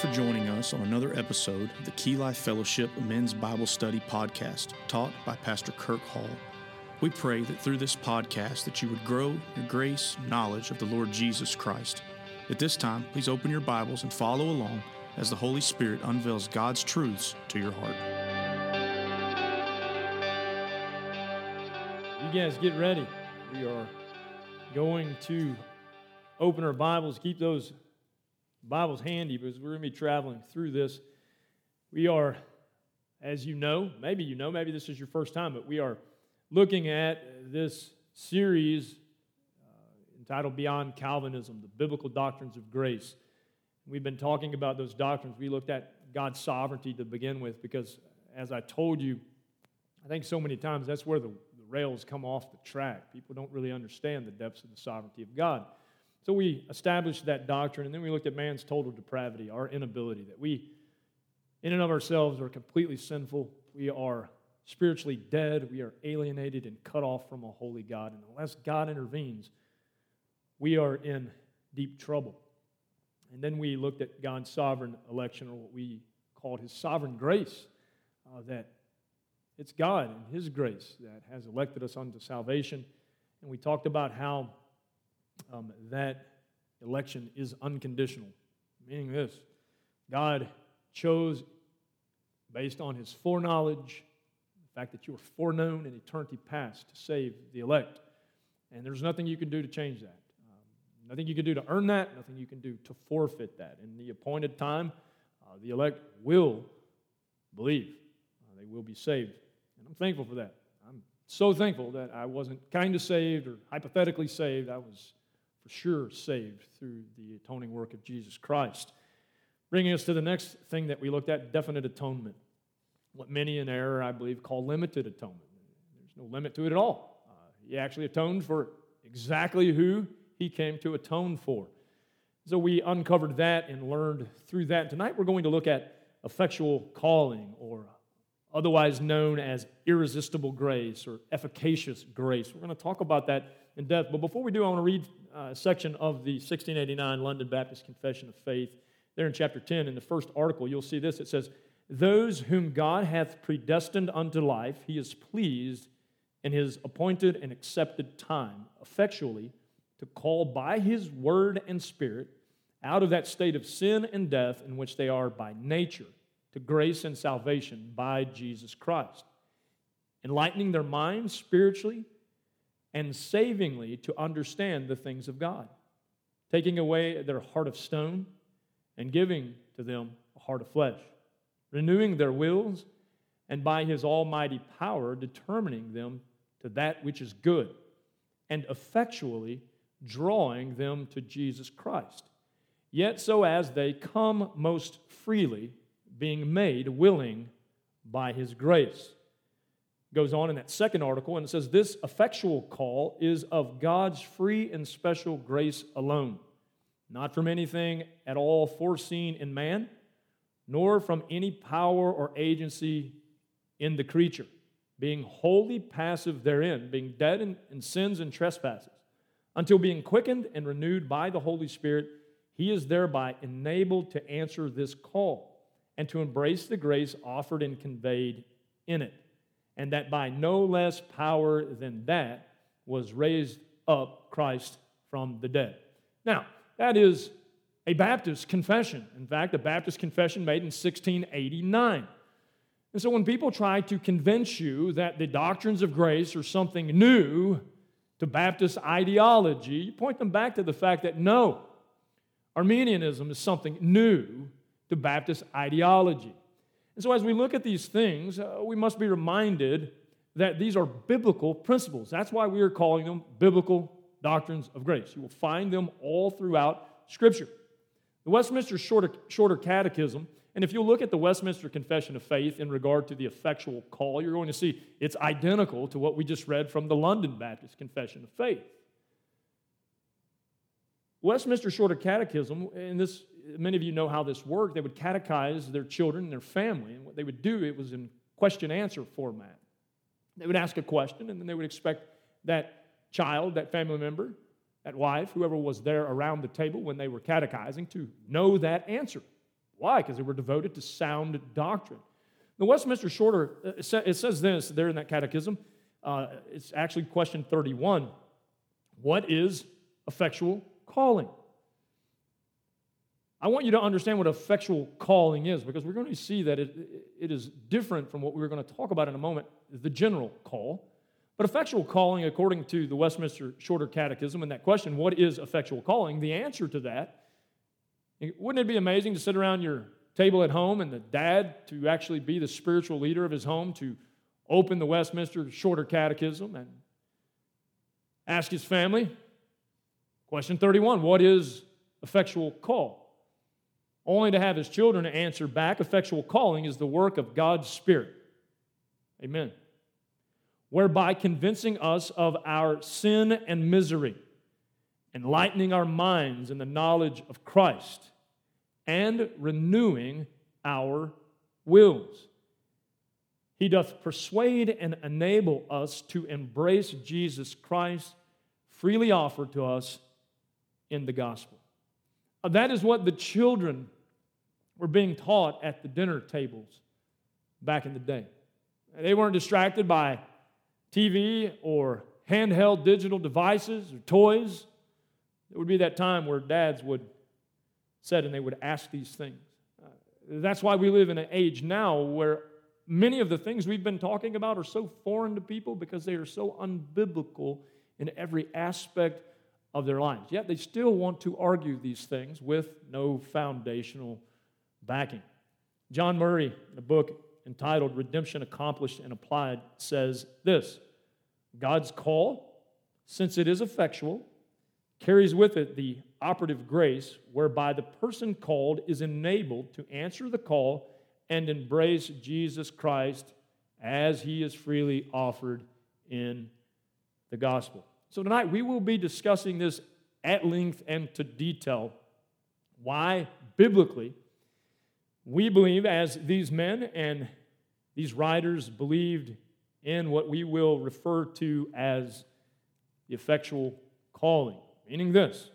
for joining us on another episode of the Key Life Fellowship Men's Bible Study Podcast, taught by Pastor Kirk Hall. We pray that through this podcast that you would grow your grace, knowledge of the Lord Jesus Christ. At this time, please open your Bibles and follow along as the Holy Spirit unveils God's truths to your heart. You guys get ready. We are going to open our Bibles, keep those Bibles handy because we're going to be traveling through this. We are, as you know, maybe you know, maybe this is your first time, but we are looking at this series uh, entitled Beyond Calvinism, the Biblical Doctrines of Grace. We've been talking about those doctrines. We looked at God's sovereignty to begin with because, as I told you, I think so many times that's where the, the rails come off the track. People don't really understand the depths of the sovereignty of God. So we established that doctrine, and then we looked at man's total depravity, our inability, that we, in and of ourselves, are completely sinful. We are spiritually dead. We are alienated and cut off from a holy God. And unless God intervenes, we are in deep trouble. And then we looked at God's sovereign election, or what we called his sovereign grace, uh, that it's God and his grace that has elected us unto salvation. And we talked about how um, that election is unconditional, meaning this God chose, based on his foreknowledge, the fact that you were foreknown in eternity past to save the elect. And there's nothing you can do to change that. Um, nothing you can do to earn that, nothing you can do to forfeit that. In the appointed time, uh, the elect will believe, uh, they will be saved. And I'm thankful for that. I'm so thankful that I wasn't kind of saved or hypothetically saved. I was sure saved through the atoning work of Jesus Christ. Bringing us to the next thing that we looked at definite atonement. What many in error, I believe, call limited atonement. There's no limit to it at all. Uh, he actually atoned for exactly who he came to atone for. So we uncovered that and learned through that. Tonight we're going to look at effectual calling, or otherwise known as irresistible grace or efficacious grace. We're going to talk about that in depth. But before we do, I want to read uh, a section of the 1689 London Baptist Confession of Faith. There in chapter 10, in the first article, you'll see this. It says, Those whom God hath predestined unto life, he is pleased in his appointed and accepted time, effectually, to call by his word and spirit out of that state of sin and death in which they are by nature to grace and salvation by Jesus Christ, enlightening their minds spiritually and savingly to understand the things of God, taking away their heart of stone and giving to them a heart of flesh, renewing their wills, and by his almighty power determining them to that which is good, and effectually drawing them to Jesus Christ. Yet so as they come most freely, being made willing by his grace goes on in that second article and it says this effectual call is of God's free and special grace alone, not from anything at all foreseen in man, nor from any power or agency in the creature, being wholly passive therein, being dead in, in sins and trespasses, until being quickened and renewed by the Holy Spirit, he is thereby enabled to answer this call and to embrace the grace offered and conveyed in it and that by no less power than that was raised up Christ from the dead. Now, that is a Baptist confession. In fact, a Baptist confession made in 1689. And so when people try to convince you that the doctrines of grace are something new to Baptist ideology, you point them back to the fact that no, Arminianism is something new to Baptist ideology. And so, as we look at these things, uh, we must be reminded that these are biblical principles. That's why we are calling them biblical doctrines of grace. You will find them all throughout Scripture. The Westminster Shorter, Shorter Catechism, and if you look at the Westminster Confession of Faith in regard to the effectual call, you're going to see it's identical to what we just read from the London Baptist Confession of Faith. Westminster Shorter Catechism, in this many of you know how this worked. They would catechize their children and their family, and what they would do, it was in question answer format. They would ask a question, and then they would expect that child, that family member, that wife, whoever was there around the table when they were catechizing, to know that answer. Why? Because they were devoted to sound doctrine. The Westminster Shorter, uh, it says this there in that catechism. Uh, it's actually question 31. What is effectual calling? I want you to understand what effectual calling is because we're going to see that it, it is different from what we're going to talk about in a moment, the general call. But effectual calling, according to the Westminster Shorter Catechism, and that question, what is effectual calling? The answer to that, wouldn't it be amazing to sit around your table at home and the dad to actually be the spiritual leader of his home to open the Westminster Shorter Catechism and ask his family, question 31, what is effectual call? Only to have his children answer back, effectual calling is the work of God's Spirit. Amen whereby convincing us of our sin and misery, enlightening our minds in the knowledge of Christ, and renewing our wills. He doth persuade and enable us to embrace Jesus Christ freely offered to us in the gospel. That is what the children were being taught at the dinner tables back in the day. They weren't distracted by TV or handheld digital devices or toys. It would be that time where dads would sit and they would ask these things. Uh, that's why we live in an age now where many of the things we've been talking about are so foreign to people because they are so unbiblical in every aspect of their lives. Yet they still want to argue these things with no foundational backing. John Murray, in a book entitled Redemption Accomplished and Applied says this God's call, since it is effectual, carries with it the operative grace whereby the person called is enabled to answer the call and embrace Jesus Christ as he is freely offered in the gospel. So, tonight we will be discussing this at length and to detail. Why, biblically, we believe, as these men and these writers believed in what we will refer to as the effectual calling, meaning this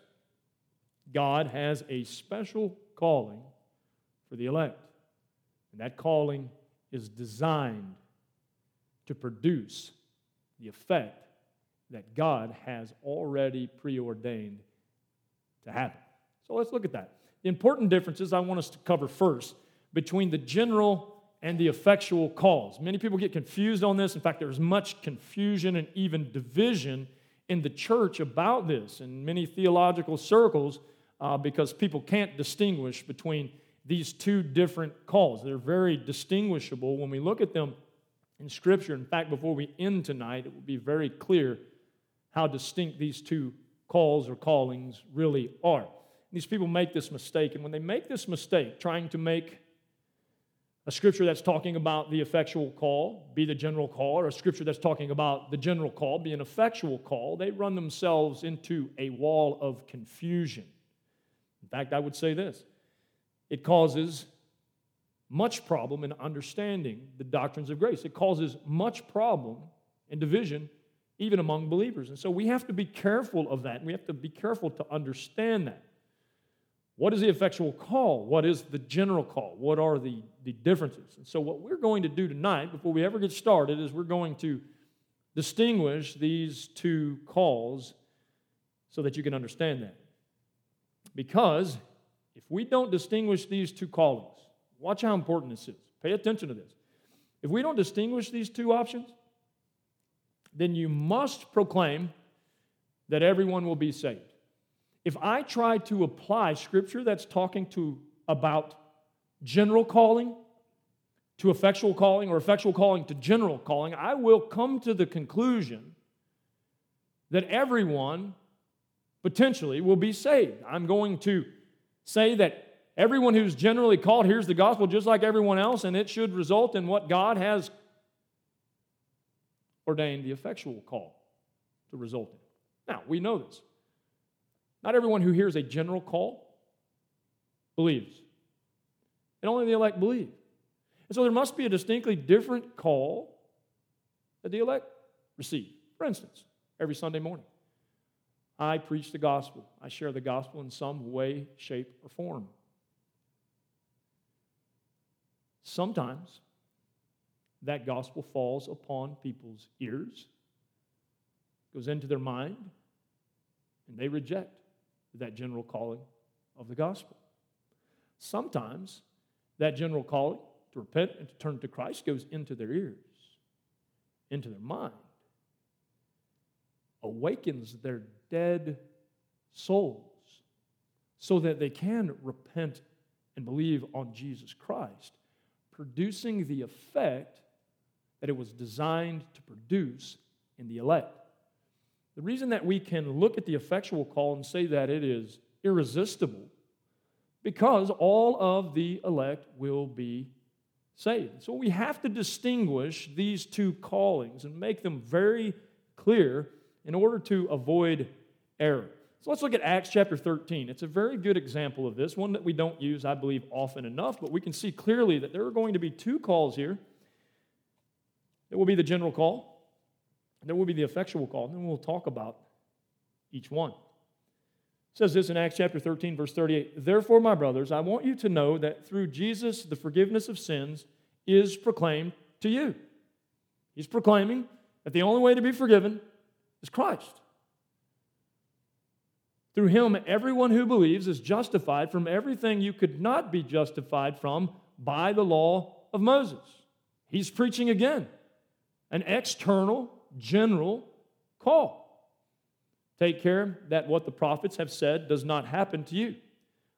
God has a special calling for the elect. And that calling is designed to produce the effect that God has already preordained to happen. So let's look at that. The important differences I want us to cover first between the general and the effectual calls. Many people get confused on this. In fact, there's much confusion and even division in the church about this in many theological circles uh, because people can't distinguish between these two different calls. They're very distinguishable when we look at them in Scripture. In fact, before we end tonight, it will be very clear how distinct these two calls or callings really are. These people make this mistake, and when they make this mistake, trying to make a scripture that's talking about the effectual call be the general call, or a scripture that's talking about the general call be an effectual call, they run themselves into a wall of confusion. In fact, I would say this it causes much problem in understanding the doctrines of grace, it causes much problem and division even among believers. And so we have to be careful of that. We have to be careful to understand that. What is the effectual call? What is the general call? What are the, the differences? And so, what we're going to do tonight, before we ever get started, is we're going to distinguish these two calls so that you can understand that. Because if we don't distinguish these two callings, watch how important this is. Pay attention to this. If we don't distinguish these two options, then you must proclaim that everyone will be saved if I try to apply scripture that's talking to about general calling to effectual calling or effectual calling to general calling, I will come to the conclusion that everyone potentially will be saved. I'm going to say that everyone who's generally called hears the gospel just like everyone else, and it should result in what God has ordained the effectual call to result in. Now, we know this. Not everyone who hears a general call believes. And only the elect believe. And so there must be a distinctly different call that the elect receive. For instance, every Sunday morning, I preach the gospel. I share the gospel in some way, shape, or form. Sometimes that gospel falls upon people's ears, goes into their mind, and they reject that general calling of the gospel. Sometimes that general calling to repent and to turn to Christ goes into their ears, into their mind, awakens their dead souls so that they can repent and believe on Jesus Christ, producing the effect that it was designed to produce in the elect. The reason that we can look at the effectual call and say that it is irresistible, because all of the elect will be saved. So we have to distinguish these two callings and make them very clear in order to avoid error. So let's look at Acts chapter 13. It's a very good example of this, one that we don't use, I believe, often enough, but we can see clearly that there are going to be two calls here. There will be the general call, there will be the effectual call, and then we'll talk about each one. It says this in Acts chapter 13, verse 38 Therefore, my brothers, I want you to know that through Jesus, the forgiveness of sins is proclaimed to you. He's proclaiming that the only way to be forgiven is Christ. Through him, everyone who believes is justified from everything you could not be justified from by the law of Moses. He's preaching again an external general call. Take care that what the prophets have said does not happen to you.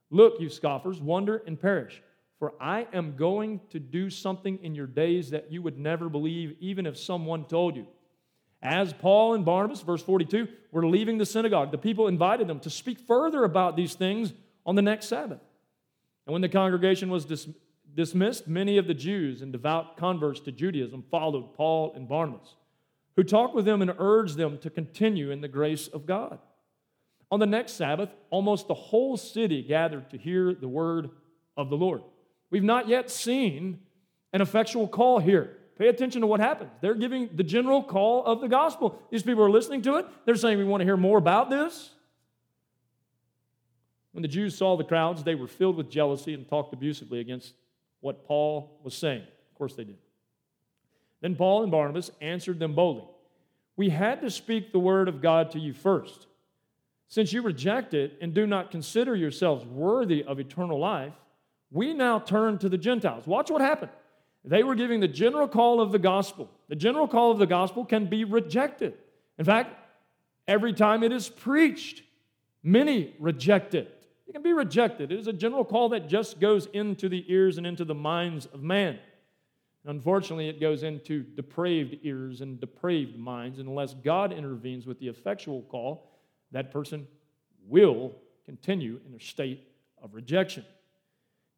Look, you scoffers, wonder and perish. For I am going to do something in your days that you would never believe, even if someone told you. As Paul and Barnabas, verse 42, were leaving the synagogue, the people invited them to speak further about these things on the next Sabbath. And when the congregation was dis- dismissed, many of the Jews and devout converts to Judaism followed Paul and Barnabas who talked with them and urged them to continue in the grace of God. On the next Sabbath, almost the whole city gathered to hear the word of the Lord. We've not yet seen an effectual call here. Pay attention to what happens. They're giving the general call of the gospel. These people are listening to it. They're saying, We want to hear more about this. When the Jews saw the crowds, they were filled with jealousy and talked abusively against what Paul was saying. Of course, they did. Then Paul and Barnabas answered them boldly We had to speak the word of God to you first. Since you reject it and do not consider yourselves worthy of eternal life, we now turn to the Gentiles. Watch what happened. They were giving the general call of the gospel. The general call of the gospel can be rejected. In fact, every time it is preached, many reject it. Can be rejected. It is a general call that just goes into the ears and into the minds of man. Unfortunately, it goes into depraved ears and depraved minds. Unless God intervenes with the effectual call, that person will continue in a state of rejection.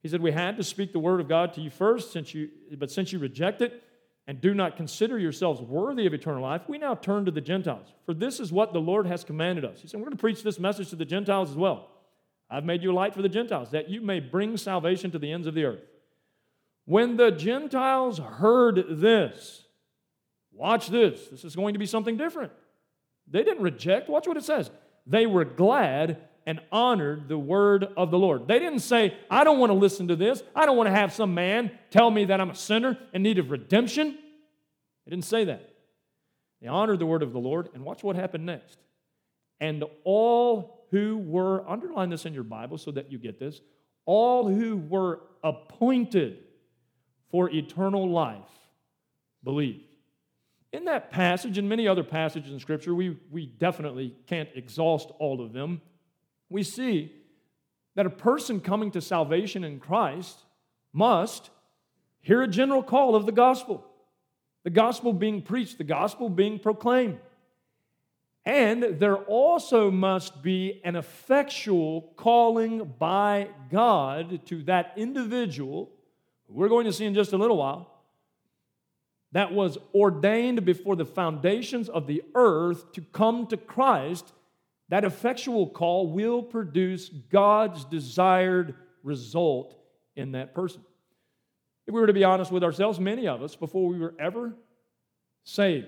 He said, We had to speak the word of God to you first, since you, but since you reject it and do not consider yourselves worthy of eternal life, we now turn to the Gentiles. For this is what the Lord has commanded us. He said, We're going to preach this message to the Gentiles as well. I've made you light for the Gentiles, that you may bring salvation to the ends of the earth. When the Gentiles heard this, watch this, this is going to be something different. They didn't reject, watch what it says. They were glad and honored the word of the Lord. They didn't say, I don't want to listen to this. I don't want to have some man tell me that I'm a sinner in need of redemption. They didn't say that. They honored the word of the Lord, and watch what happened next. And all who were, underline this in your Bible so that you get this, all who were appointed for eternal life believe. In that passage and many other passages in Scripture, we, we definitely can't exhaust all of them. We see that a person coming to salvation in Christ must hear a general call of the gospel, the gospel being preached, the gospel being proclaimed. And there also must be an effectual calling by God to that individual we're going to see in just a little while, that was ordained before the foundations of the earth to come to Christ, that effectual call will produce God's desired result in that person. If we were to be honest with ourselves, many of us, before we were ever saved,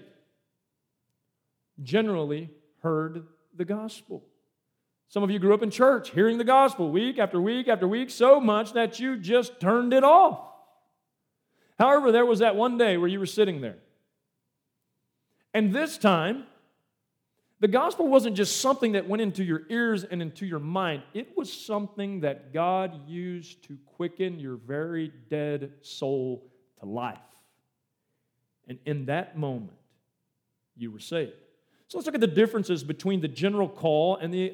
generally heard the gospel. Some of you grew up in church hearing the gospel week after week after week so much that you just turned it off. However, there was that one day where you were sitting there. And this time, the gospel wasn't just something that went into your ears and into your mind, it was something that God used to quicken your very dead soul to life. And in that moment, you were saved. So let's look at the differences between the general call and the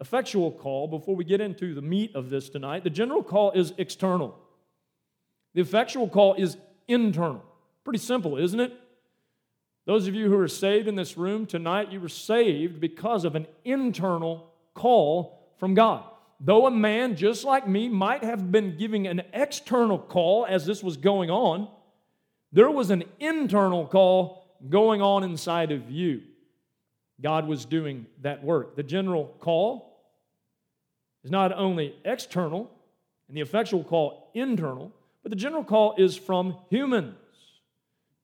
effectual call before we get into the meat of this tonight. The general call is external, the effectual call is internal. Pretty simple, isn't it? Those of you who are saved in this room tonight, you were saved because of an internal call from God. Though a man just like me might have been giving an external call as this was going on, there was an internal call going on inside of you. God was doing that work. The general call is not only external, and the effectual call internal, but the general call is from humans.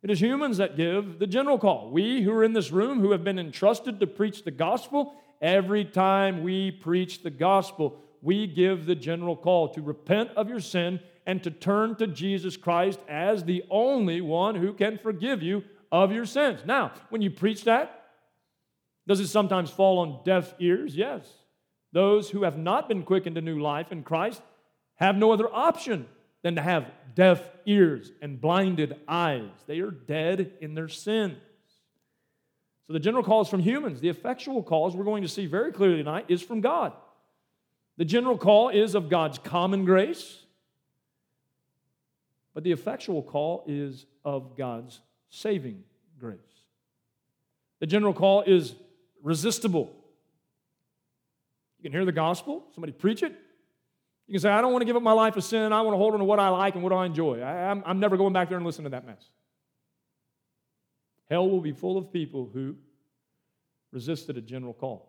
It is humans that give the general call. We who are in this room who have been entrusted to preach the gospel, every time we preach the gospel, we give the general call to repent of your sin and to turn to Jesus Christ as the only one who can forgive you of your sins. Now, when you preach that, does it sometimes fall on deaf ears? Yes. Those who have not been quickened to new life in Christ have no other option than to have deaf ears and blinded eyes. They are dead in their sins. So the general call is from humans. The effectual call, we're going to see very clearly tonight, is from God. The general call is of God's common grace, but the effectual call is of God's saving grace. The general call is resistible. You can hear the gospel, somebody preach it, you can say, I don't want to give up my life of sin. I want to hold on to what I like and what I enjoy. I, am I'm never going back there and listen to that mess. Hell will be full of people who resisted a general call.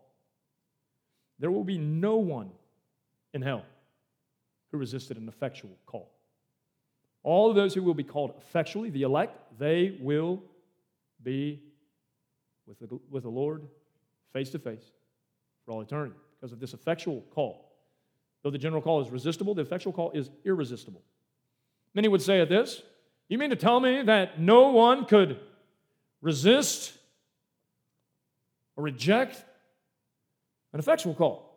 There will be no one in hell who resisted an effectual call. All of those who will be called effectually, the elect, they will be with the, with the Lord face to face for all eternity because of this effectual call. Though the general call is resistible, the effectual call is irresistible. Many would say at this, You mean to tell me that no one could resist or reject an effectual call?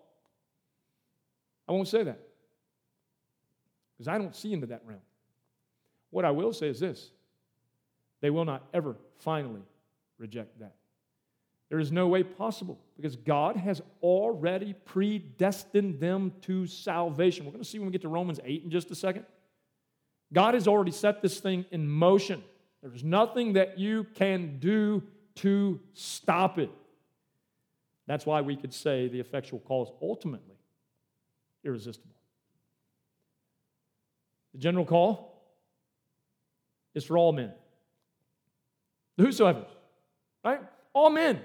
I won't say that because I don't see into that realm. What I will say is this they will not ever finally reject that. There is no way possible because God has already predestined them to salvation. We're going to see when we get to Romans 8 in just a second. God has already set this thing in motion. There's nothing that you can do to stop it. That's why we could say the effectual call is ultimately irresistible. The general call is for all men. The whosoever, right? All men.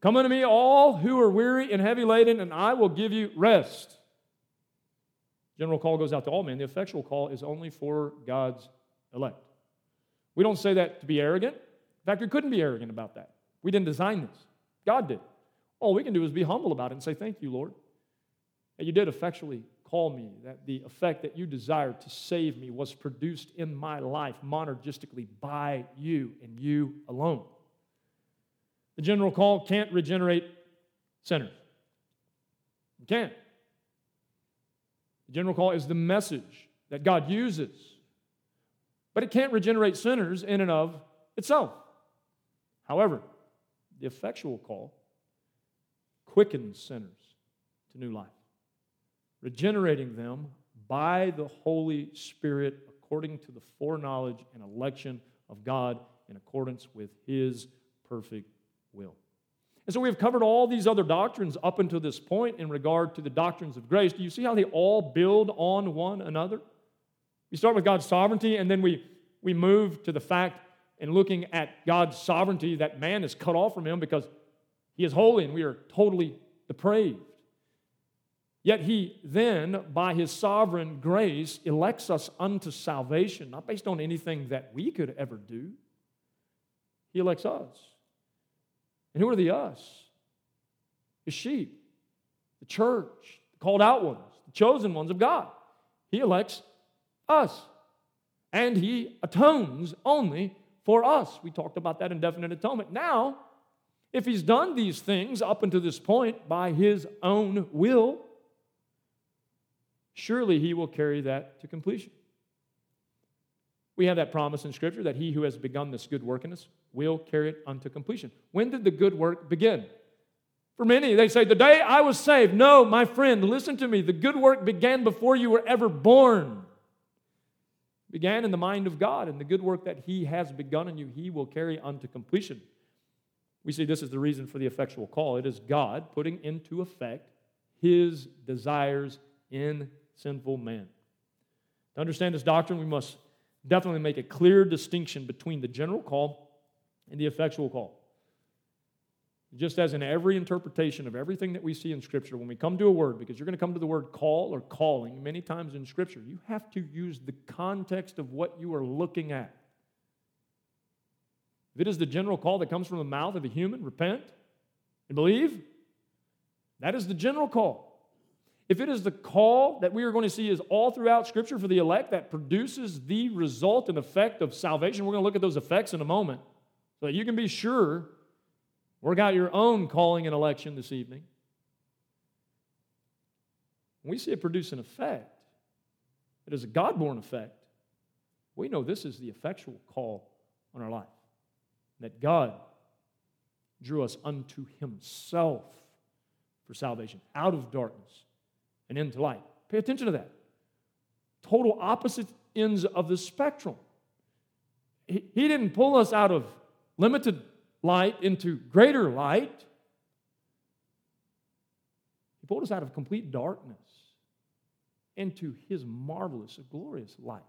Come unto me, all who are weary and heavy laden, and I will give you rest. General call goes out to all men. The effectual call is only for God's elect. We don't say that to be arrogant. In fact, we couldn't be arrogant about that. We didn't design this, God did. All we can do is be humble about it and say, Thank you, Lord, that you did effectually call me, that the effect that you desired to save me was produced in my life monergistically by you and you alone. The general call can't regenerate sinners. It can't. The general call is the message that God uses, but it can't regenerate sinners in and of itself. However, the effectual call quickens sinners to new life, regenerating them by the Holy Spirit according to the foreknowledge and election of God in accordance with His perfect will. And so we've covered all these other doctrines up until this point in regard to the doctrines of grace. Do you see how they all build on one another? We start with God's sovereignty, and then we, we move to the fact in looking at God's sovereignty that man is cut off from him because he is holy and we are totally depraved. Yet he then, by his sovereign grace, elects us unto salvation, not based on anything that we could ever do. He elects us. And who are the us? The sheep, the church, the called out ones, the chosen ones of God. He elects us. and he atones only for us. We talked about that indefinite atonement. Now, if he's done these things up until this point by his own will, surely he will carry that to completion. We have that promise in Scripture that he who has begun this good work in us will carry it unto completion. When did the good work begin? For many, they say, The day I was saved. No, my friend, listen to me. The good work began before you were ever born. It began in the mind of God, and the good work that He has begun in you, He will carry unto completion. We see this is the reason for the effectual call. It is God putting into effect His desires in sinful man. To understand this doctrine, we must definitely make a clear distinction between the general call and the effectual call. Just as in every interpretation of everything that we see in Scripture, when we come to a word, because you're going to come to the word call or calling many times in Scripture, you have to use the context of what you are looking at. If it is the general call that comes from the mouth of a human, repent and believe, that is the general call. If it is the call that we are going to see is all throughout Scripture for the elect that produces the result and effect of salvation, we're going to look at those effects in a moment so that you can be sure Work out your own calling and election this evening. When we see it produce an effect, it is a God born effect. We know this is the effectual call on our life. That God drew us unto Himself for salvation, out of darkness and into light. Pay attention to that. Total opposite ends of the spectrum. He, he didn't pull us out of limited light into greater light. He pulled us out of complete darkness into his marvelous, glorious light.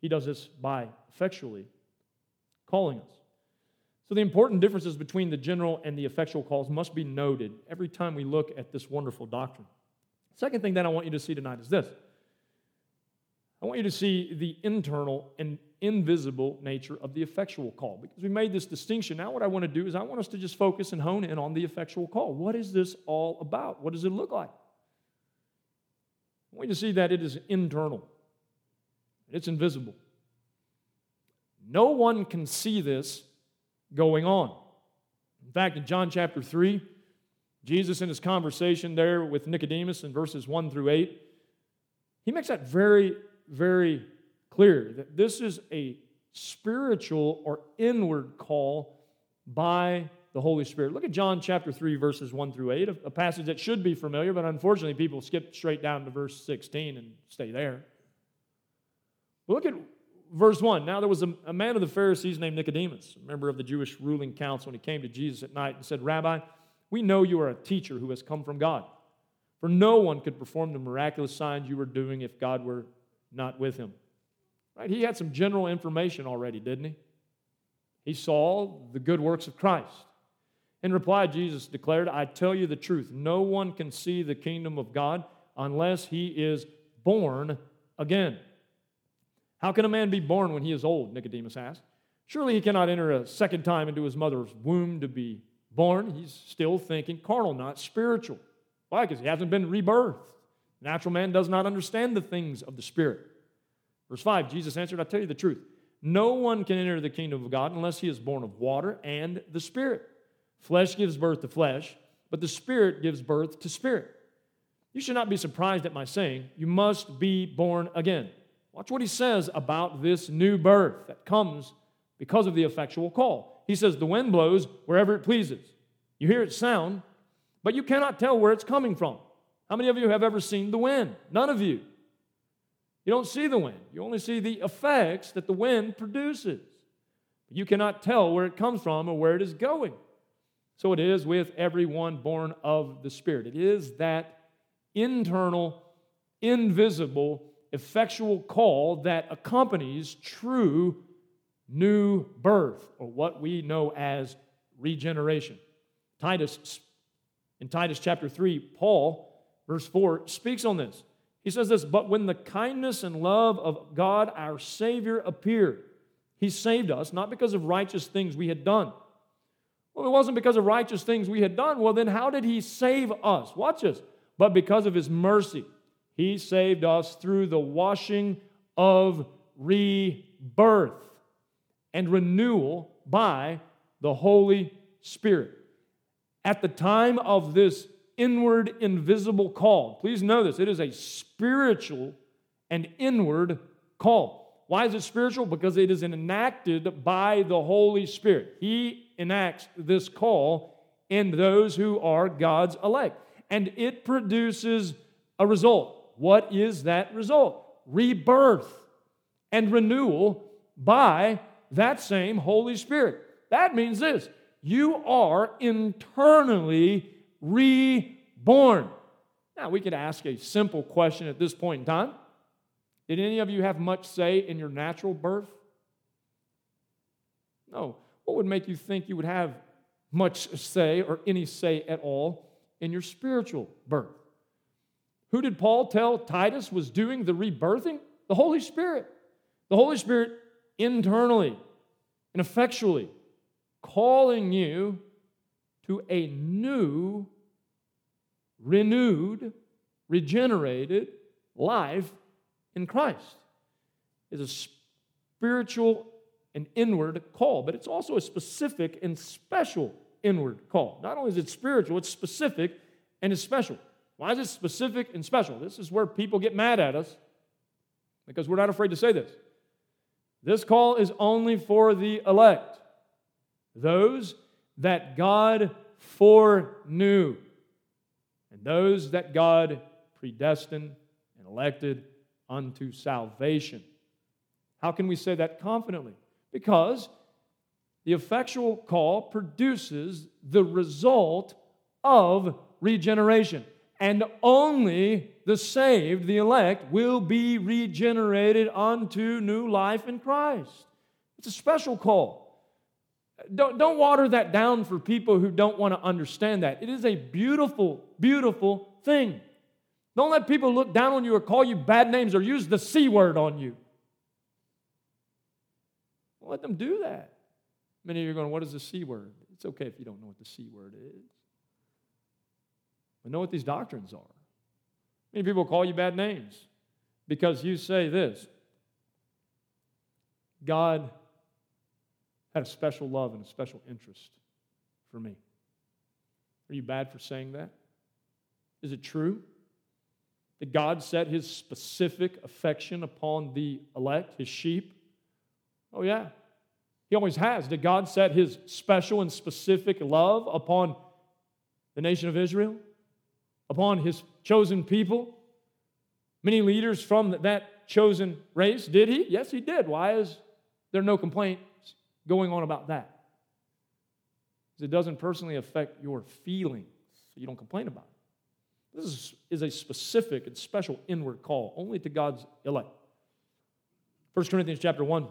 He does this by effectually calling us. So, the important differences between the general and the effectual calls must be noted every time we look at this wonderful doctrine. Second thing that I want you to see tonight is this I want you to see the internal and invisible nature of the effectual call. Because we made this distinction. Now, what I want to do is I want us to just focus and hone in on the effectual call. What is this all about? What does it look like? I want you to see that it is internal, it's invisible. No one can see this going on. In fact, in John chapter 3, Jesus, in his conversation there with Nicodemus in verses 1 through 8, he makes that very, very clear that this is a spiritual or inward call by the Holy Spirit. Look at John chapter 3, verses 1 through 8, a passage that should be familiar, but unfortunately people skip straight down to verse 16 and stay there. But look at verse 1. Now there was a, a man of the Pharisees named Nicodemus, a member of the Jewish ruling council, and he came to Jesus at night and said, Rabbi, we know you are a teacher who has come from God. For no one could perform the miraculous signs you were doing if God were not with him. Right? He had some general information already, didn't he? He saw the good works of Christ. In reply, Jesus declared, I tell you the truth, no one can see the kingdom of God unless he is born again. How can a man be born when he is old? Nicodemus asked. Surely he cannot enter a second time into his mother's womb to be born. He's still thinking carnal, not spiritual. Why? Because he hasn't been rebirthed. natural man does not understand the things of the Spirit. Verse 5 Jesus answered, I tell you the truth. No one can enter the kingdom of God unless he is born of water and the Spirit. Flesh gives birth to flesh, but the Spirit gives birth to spirit. You should not be surprised at my saying, You must be born again. Watch what he says about this new birth that comes because of the effectual call. He says, The wind blows wherever it pleases. You hear its sound, but you cannot tell where it's coming from. How many of you have ever seen the wind? None of you. You don't see the wind, you only see the effects that the wind produces. You cannot tell where it comes from or where it is going. So it is with everyone born of the Spirit. It is that internal, invisible, effectual call that accompanies true new birth, or what we know as regeneration. Titus, in Titus chapter 3, Paul, verse 4, speaks on this. He says this, but when the kindness and love of God our Savior appeared, He saved us, not because of righteous things we had done. Well, it wasn't because of righteous things we had done. Well, then how did He save us? Watch this. But because of His mercy, He saved us through the washing of rebirth and renewal by the Holy Spirit. At the time of this inward, invisible call, please know this it is a spiritual and inward call. Why is it spiritual? Because it is enacted by the Holy Spirit. He enacts this call in those who are God's elect. And it produces a result. What is that result? Rebirth and renewal by that same Holy Spirit. That means this you are internally reborn. Now, we could ask a simple question at this point in time Did any of you have much say in your natural birth? No. What would make you think you would have much say or any say at all in your spiritual birth? Who did Paul tell Titus was doing the rebirthing? The Holy Spirit. The Holy Spirit internally and effectually calling you to a new, renewed, regenerated life in Christ. Is a spiritual and inward call, but it's also a specific and special inward call. Not only is it spiritual, it's specific and it's special. Why is it specific and special? This is where people get mad at us because we're not afraid to say this. This call is only for the elect, those that God foreknew, and those that God predestined and elected unto salvation. How can we say that confidently? Because the effectual call produces the result of regeneration. And only the saved, the elect, will be regenerated unto new life in Christ. It's a special call. Don't, don't water that down for people who don't want to understand that. It is a beautiful, beautiful thing. Don't let people look down on you or call you bad names or use the C word on you. Don't let them do that. Many of you are going, What is the C word? It's okay if you don't know what the C word is. But know what these doctrines are. Many people call you bad names because you say this God had a special love and a special interest for me. Are you bad for saying that? Is it true that God set his specific affection upon the elect, his sheep? Oh, yeah. He always has. Did God set his special and specific love upon the nation of Israel? Upon his chosen people? Many leaders from that chosen race? Did he? Yes, he did. Why is there no complaints going on about that? Because it doesn't personally affect your feelings, so you don't complain about it. This is, is a specific and special inward call only to God's elect. 1 Corinthians chapter 1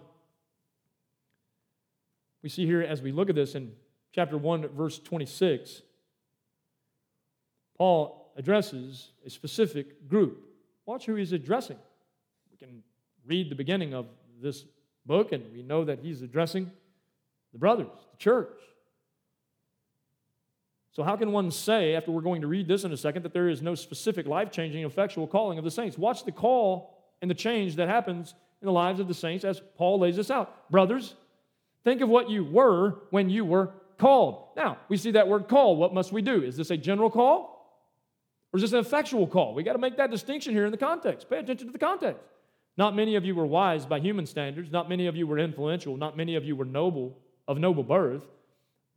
we see here as we look at this in chapter 1, verse 26, Paul addresses a specific group. Watch who he's addressing. We can read the beginning of this book, and we know that he's addressing the brothers, the church. So, how can one say, after we're going to read this in a second, that there is no specific life changing, effectual calling of the saints? Watch the call and the change that happens in the lives of the saints as Paul lays this out. Brothers, Think of what you were when you were called. Now, we see that word call. What must we do? Is this a general call? Or is this an effectual call? We got to make that distinction here in the context. Pay attention to the context. Not many of you were wise by human standards. Not many of you were influential. Not many of you were noble, of noble birth.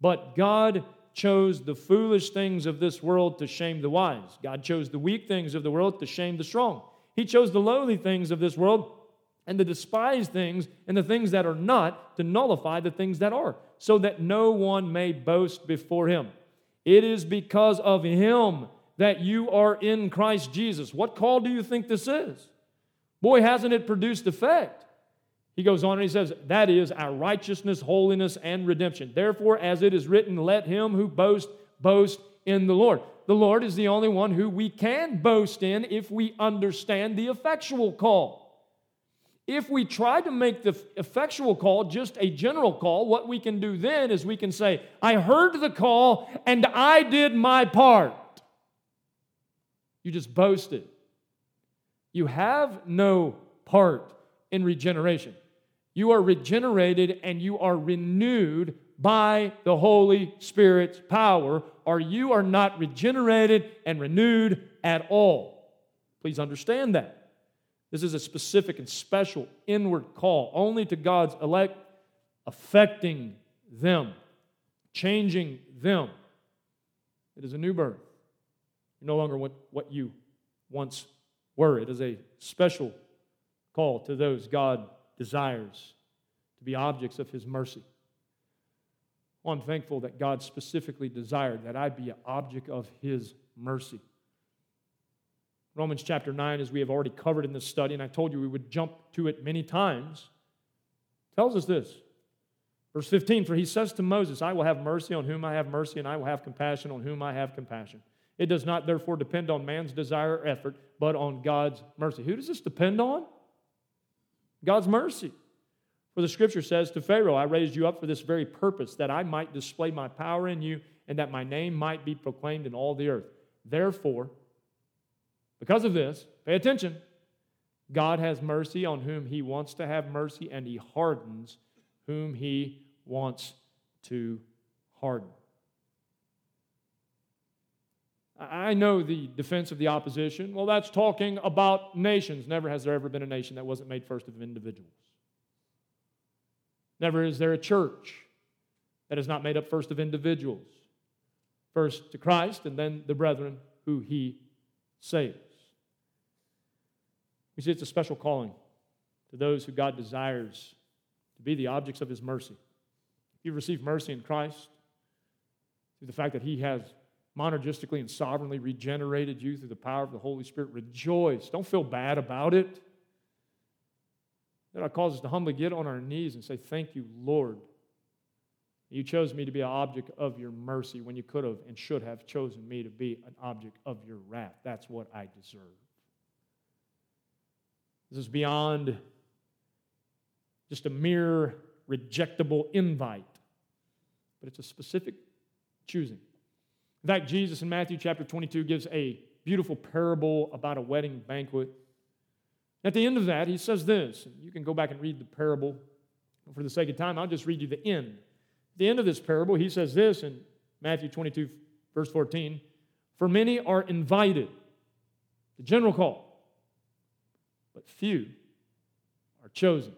But God chose the foolish things of this world to shame the wise. God chose the weak things of the world to shame the strong. He chose the lowly things of this world and the despised things and the things that are not to nullify the things that are, so that no one may boast before him. It is because of him that you are in Christ Jesus. What call do you think this is? Boy, hasn't it produced effect? He goes on and he says, That is our righteousness, holiness, and redemption. Therefore, as it is written, let him who boasts boast in the Lord. The Lord is the only one who we can boast in if we understand the effectual call. If we try to make the effectual call just a general call, what we can do then is we can say, I heard the call and I did my part. You just boasted. You have no part in regeneration. You are regenerated and you are renewed by the Holy Spirit's power, or you are not regenerated and renewed at all. Please understand that. This is a specific and special inward call only to God's elect, affecting them, changing them. It is a new birth. No longer what, what you once were. It is a special call to those God desires to be objects of His mercy. Well, I'm thankful that God specifically desired that I be an object of His mercy. Romans chapter 9, as we have already covered in this study, and I told you we would jump to it many times, tells us this. Verse 15, for he says to Moses, I will have mercy on whom I have mercy, and I will have compassion on whom I have compassion. It does not therefore depend on man's desire or effort, but on God's mercy. Who does this depend on? God's mercy. For the scripture says to Pharaoh, I raised you up for this very purpose, that I might display my power in you, and that my name might be proclaimed in all the earth. Therefore, because of this, pay attention. God has mercy on whom he wants to have mercy, and he hardens whom he wants to harden. I know the defense of the opposition. Well, that's talking about nations. Never has there ever been a nation that wasn't made first of individuals. Never is there a church that is not made up first of individuals. First to Christ, and then the brethren who he saves. We see it's a special calling to those who God desires to be the objects of his mercy. If you've received mercy in Christ, through the fact that he has monergistically and sovereignly regenerated you through the power of the Holy Spirit, rejoice. Don't feel bad about it. That ought cause us to humbly get on our knees and say, Thank you, Lord. You chose me to be an object of your mercy when you could have and should have chosen me to be an object of your wrath. That's what I deserve. This is beyond just a mere rejectable invite, but it's a specific choosing. In fact, Jesus in Matthew chapter 22 gives a beautiful parable about a wedding banquet. At the end of that, he says this. You can go back and read the parable. For the sake of time, I'll just read you the end. At the end of this parable, he says this in Matthew 22, verse 14 For many are invited, the general call, but few are chosen.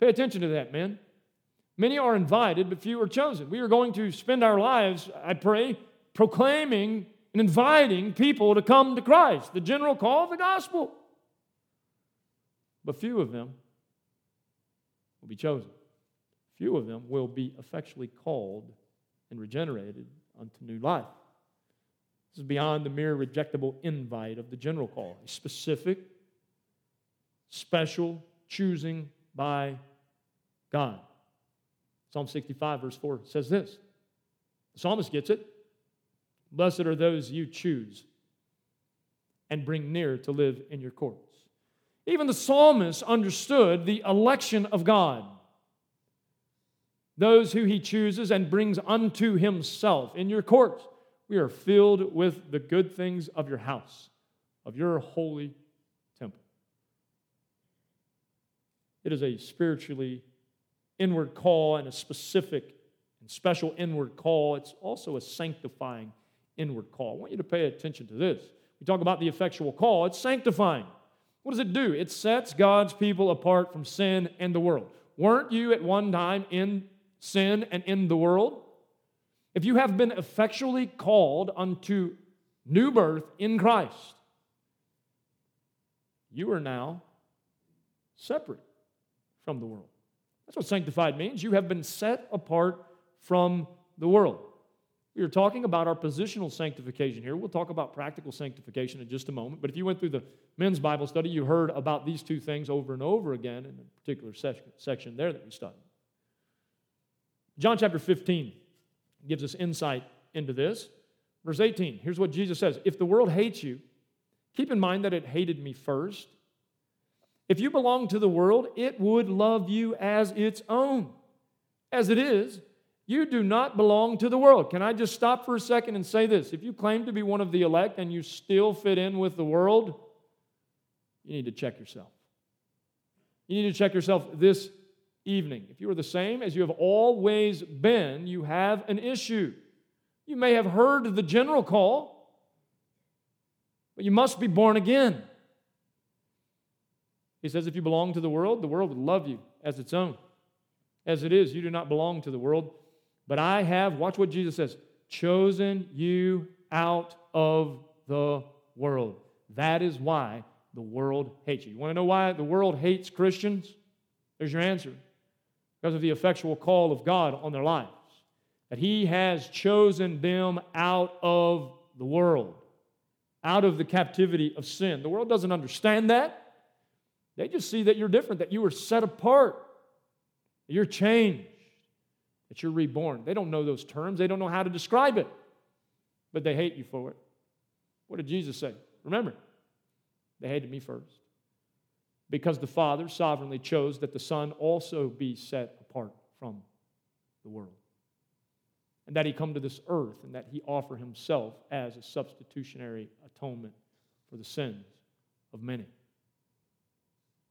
Pay attention to that, man. Many are invited, but few are chosen. We are going to spend our lives, I pray, proclaiming and inviting people to come to Christ, the general call of the gospel. But few of them will be chosen. Few of them will be effectually called and regenerated unto new life. This is beyond the mere rejectable invite of the general call, a specific, special choosing by God. Psalm 65, verse 4 says this. The psalmist gets it. Blessed are those you choose and bring near to live in your courts. Even the psalmist understood the election of God. Those who he chooses and brings unto himself in your courts. We are filled with the good things of your house, of your holy temple. It is a spiritually inward call and a specific and special inward call. It's also a sanctifying inward call. I want you to pay attention to this. We talk about the effectual call, it's sanctifying. What does it do? It sets God's people apart from sin and the world. Weren't you at one time in sin and in the world? If you have been effectually called unto new birth in Christ, you are now separate from the world. That's what sanctified means. You have been set apart from the world. We are talking about our positional sanctification here. We'll talk about practical sanctification in just a moment. But if you went through the men's Bible study, you heard about these two things over and over again in a particular section there that we studied. John chapter 15 gives us insight into this. Verse 18, here's what Jesus says If the world hates you, keep in mind that it hated me first. If you belong to the world, it would love you as its own. As it is, you do not belong to the world. Can I just stop for a second and say this? If you claim to be one of the elect and you still fit in with the world, you need to check yourself. You need to check yourself this evening. If you are the same as you have always been, you have an issue. You may have heard the general call, but you must be born again. He says, if you belong to the world, the world would love you as its own. As it is, you do not belong to the world, but I have, watch what Jesus says, chosen you out of the world. That is why the world hates you. You want to know why the world hates Christians? There's your answer. Because of the effectual call of God on their lives. That He has chosen them out of the world, out of the captivity of sin. The world doesn't understand that. They just see that you're different, that you were set apart, you're changed, that you're reborn. They don't know those terms, they don't know how to describe it, but they hate you for it. What did Jesus say? Remember, they hated me first. Because the Father sovereignly chose that the Son also be set apart from the world. And that he come to this earth and that he offer himself as a substitutionary atonement for the sins of many.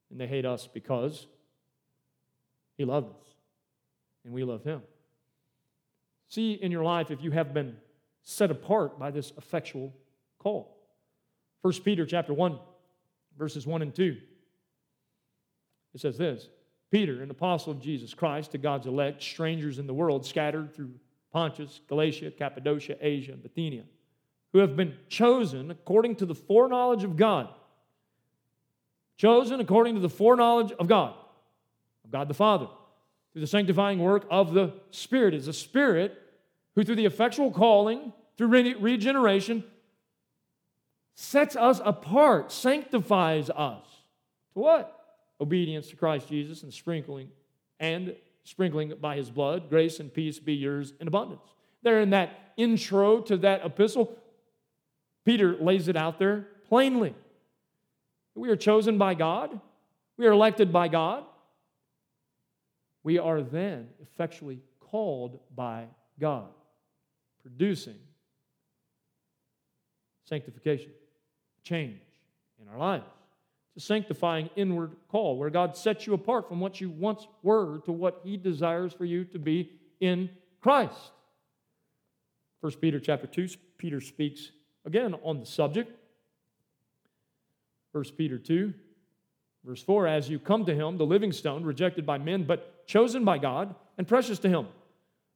And they hate us because he loved us and we love him. See in your life if you have been set apart by this effectual call. 1 Peter chapter 1 verses 1 and 2. It says this Peter, an apostle of Jesus Christ, to God's elect, strangers in the world, scattered through Pontus, Galatia, Cappadocia, Asia, and Bithynia, who have been chosen according to the foreknowledge of God. Chosen according to the foreknowledge of God, of God the Father, through the sanctifying work of the Spirit. Is a Spirit who, through the effectual calling, through regeneration, sets us apart, sanctifies us. To what? Obedience to Christ Jesus and sprinkling and sprinkling by his blood. Grace and peace be yours in abundance. There in that intro to that epistle, Peter lays it out there plainly. We are chosen by God. We are elected by God. We are then effectually called by God, producing sanctification change in our lives. It's a sanctifying inward call where God sets you apart from what you once were to what He desires for you to be in Christ. 1 Peter chapter 2, Peter speaks again on the subject. 1 Peter 2, verse 4 As you come to Him, the living stone, rejected by men, but chosen by God and precious to Him,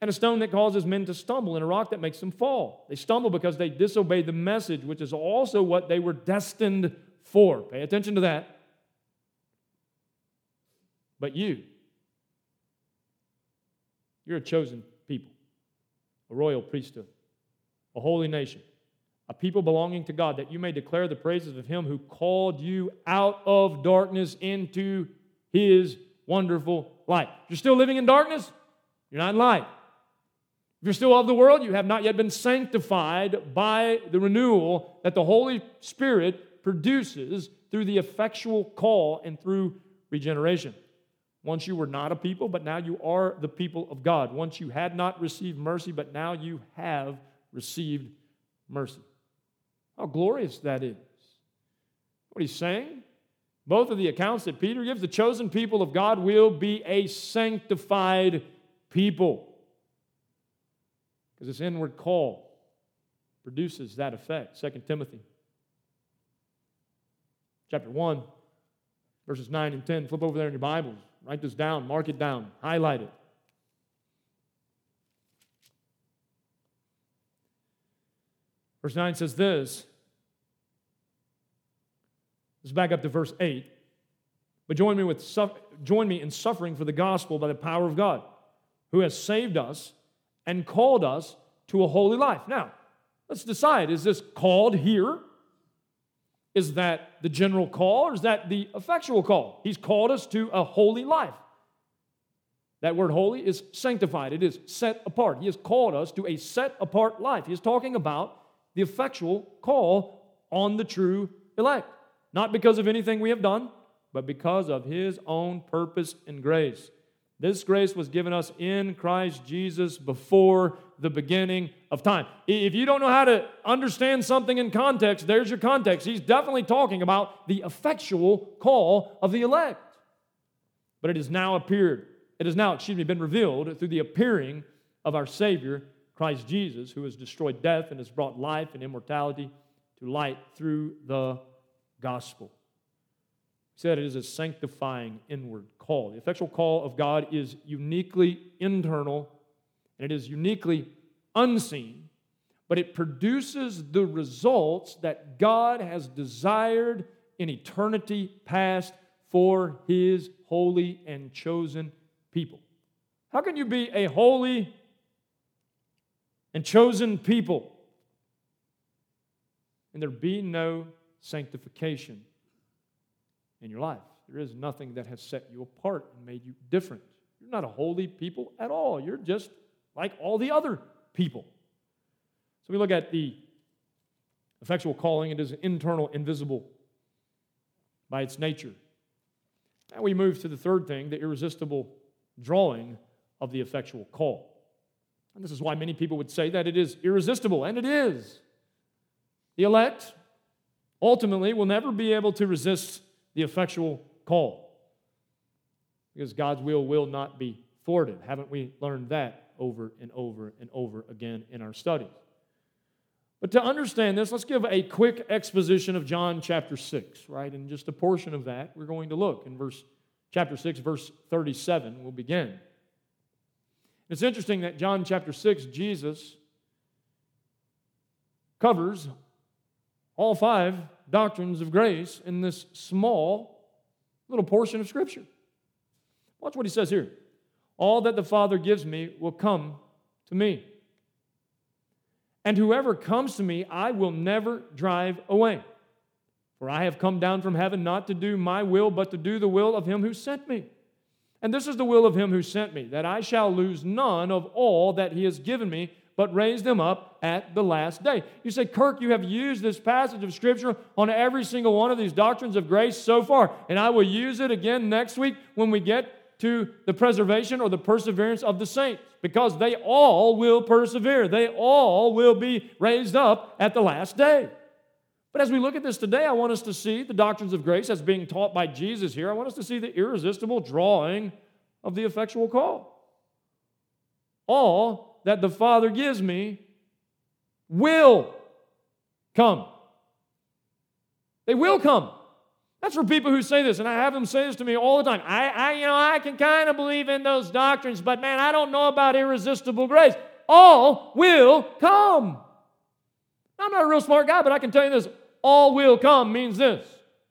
and a stone that causes men to stumble, and a rock that makes them fall. They stumble because they disobey the message, which is also what they were destined for. Pay attention to that. But you, you're a chosen people, a royal priesthood, a holy nation, a people belonging to God, that you may declare the praises of Him who called you out of darkness into His wonderful light. You're still living in darkness? You're not in light. If you're still of the world, you have not yet been sanctified by the renewal that the Holy Spirit produces through the effectual call and through regeneration. Once you were not a people, but now you are the people of God. Once you had not received mercy, but now you have received mercy. How glorious that is. What he's saying? Both of the accounts that Peter gives, the chosen people of God will be a sanctified people because this inward call produces that effect. 2 Timothy chapter 1, verses 9 and 10. Flip over there in your Bibles. Write this down, mark it down, highlight it. Verse 9 says this. Let's back up to verse 8. But join me, with, join me in suffering for the gospel by the power of God, who has saved us and called us to a holy life. Now, let's decide is this called here? Is that the general call or is that the effectual call? He's called us to a holy life. That word holy is sanctified, it is set apart. He has called us to a set apart life. He is talking about the effectual call on the true elect. Not because of anything we have done, but because of His own purpose and grace. This grace was given us in Christ Jesus before the beginning of time. If you don't know how to understand something in context, there's your context. He's definitely talking about the effectual call of the elect. But it has now appeared it has now, excuse me, been revealed through the appearing of our Savior, Christ Jesus, who has destroyed death and has brought life and immortality to light through the gospel. He said it is a sanctifying inward call. The effectual call of God is uniquely internal and it is uniquely unseen, but it produces the results that God has desired in eternity past for his holy and chosen people. How can you be a holy and chosen people and there be no sanctification in your life? There is nothing that has set you apart and made you different. You're not a holy people at all. You're just like all the other people. So we look at the effectual calling. It is internal, invisible by its nature. Now we move to the third thing the irresistible drawing of the effectual call. And this is why many people would say that it is irresistible, and it is. The elect ultimately will never be able to resist the effectual call because God's will will not be thwarted. Haven't we learned that over and over and over again in our studies? But to understand this, let's give a quick exposition of John chapter 6, right? And just a portion of that we're going to look in verse chapter 6, verse 37 we'll begin. It's interesting that John chapter 6, Jesus covers all five doctrines of grace in this small little portion of Scripture. Watch what he says here. All that the Father gives me will come to me. And whoever comes to me, I will never drive away. For I have come down from heaven not to do my will, but to do the will of him who sent me. And this is the will of him who sent me, that I shall lose none of all that he has given me, but raise them up at the last day. You say, Kirk, you have used this passage of Scripture on every single one of these doctrines of grace so far, and I will use it again next week when we get to the preservation or the perseverance of the saints, because they all will persevere. They all will be raised up at the last day. But as we look at this today, I want us to see the doctrines of grace as being taught by Jesus here. I want us to see the irresistible drawing of the effectual call. All that the Father gives me will come. They will come. That's for people who say this, and I have them say this to me all the time. I, I you know, I can kind of believe in those doctrines, but man, I don't know about irresistible grace. All will come. I'm not a real smart guy, but I can tell you this all will come means this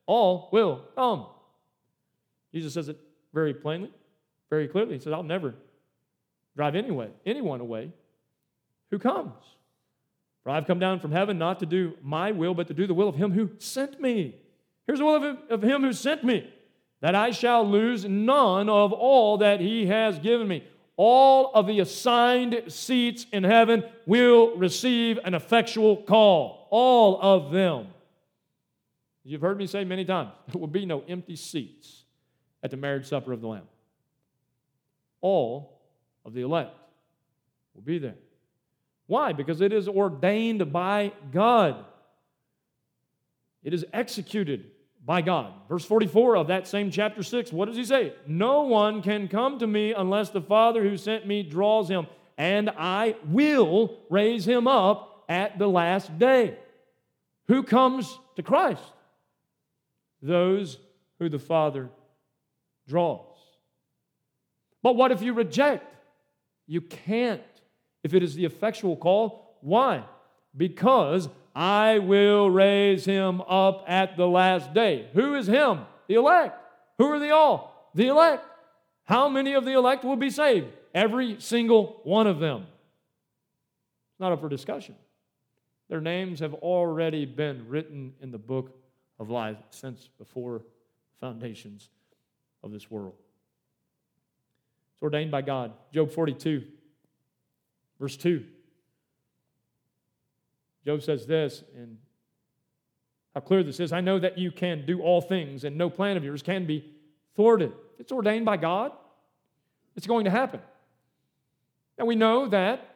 all will come. Jesus says it very plainly, very clearly. He says, I'll never drive anyway, anyone away who comes. For I've come down from heaven not to do my will, but to do the will of him who sent me. Here's the will of him, of him who sent me, that I shall lose none of all that he has given me. All of the assigned seats in heaven will receive an effectual call. All of them. You've heard me say many times there will be no empty seats at the marriage supper of the Lamb. All of the elect will be there. Why? Because it is ordained by God, it is executed by God. Verse 44 of that same chapter 6, what does he say? No one can come to me unless the Father who sent me draws him, and I will raise him up at the last day. Who comes to Christ? those who the Father draws. But what if you reject? You can't if it is the effectual call. Why? Because I will raise him up at the last day. Who is him? The elect. Who are the all? The elect. How many of the elect will be saved? Every single one of them. It's not up for discussion. Their names have already been written in the book of life since before foundations of this world. It's ordained by God. Job 42, verse 2. Job says this, and how clear this is. I know that you can do all things, and no plan of yours can be thwarted. It's ordained by God, it's going to happen. And we know that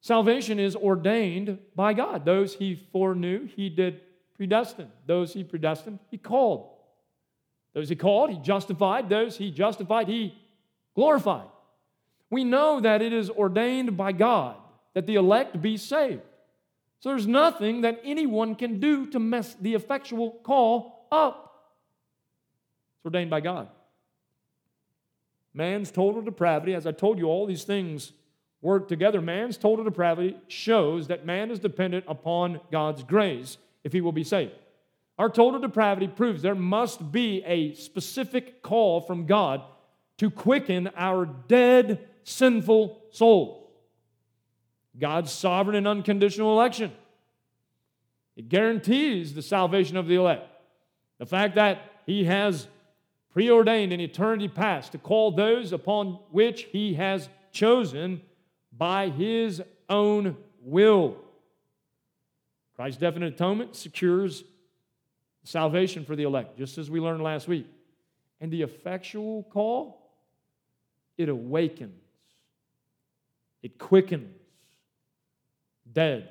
salvation is ordained by God. Those he foreknew, he did predestine. Those he predestined, he called. Those he called, he justified. Those he justified, he glorified. We know that it is ordained by God that the elect be saved. So there's nothing that anyone can do to mess the effectual call up. It's ordained by God. Man's total depravity, as I told you, all these things work together. Man's total depravity shows that man is dependent upon God's grace if he will be saved. Our total depravity proves there must be a specific call from God to quicken our dead, sinful souls. God's sovereign and unconditional election. It guarantees the salvation of the elect. The fact that He has preordained in eternity past to call those upon which He has chosen by His own will. Christ's definite atonement secures salvation for the elect, just as we learned last week. And the effectual call, it awakens, it quickens dead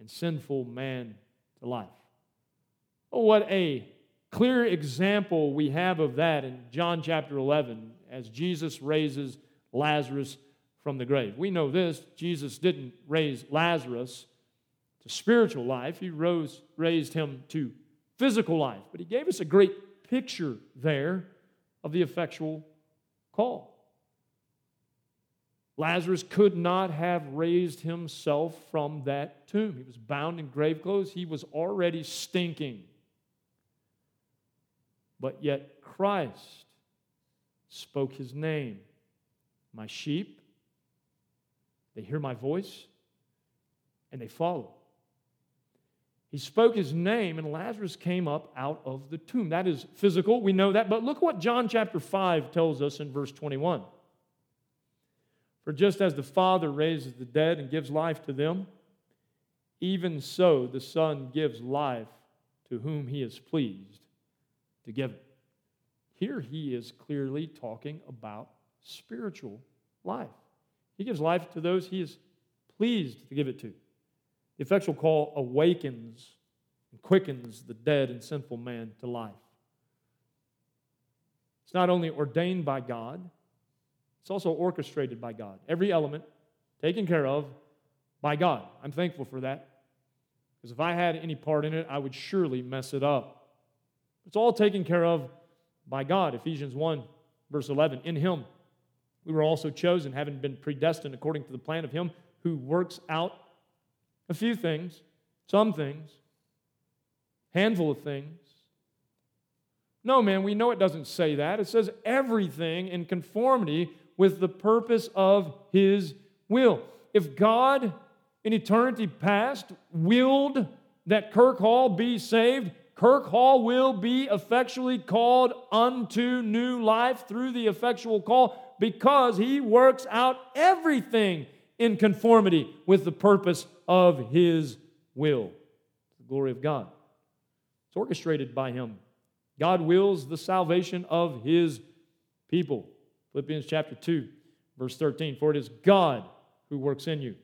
and sinful man to life. Oh, what a clear example we have of that in John chapter 11 as Jesus raises Lazarus from the grave. We know this Jesus didn't raise Lazarus to spiritual life, he rose, raised him to physical life. But he gave us a great picture there of the effectual call. Lazarus could not have raised himself from that tomb. He was bound in grave clothes. He was already stinking. But yet Christ spoke his name. My sheep, they hear my voice and they follow. He spoke his name, and Lazarus came up out of the tomb. That is physical, we know that. But look what John chapter 5 tells us in verse 21. For just as the Father raises the dead and gives life to them, even so the Son gives life to whom he is pleased to give it. Here he is clearly talking about spiritual life. He gives life to those he is pleased to give it to. The effectual call awakens and quickens the dead and sinful man to life. It's not only ordained by God, it's also orchestrated by God. Every element taken care of by God. I'm thankful for that. Because if I had any part in it, I would surely mess it up. It's all taken care of by God. Ephesians 1, verse 11. In Him we were also chosen, having been predestined according to the plan of Him who works out a few things, some things, handful of things. No, man, we know it doesn't say that. It says everything in conformity with the purpose of His will. If God in eternity past willed that Kirk Hall be saved, Kirk Hall will be effectually called unto new life through the effectual call because he works out everything in conformity with the purpose of his will. The glory of God. It's orchestrated by him. God wills the salvation of his people. Philippians chapter 2, verse 13. For it is God who works in you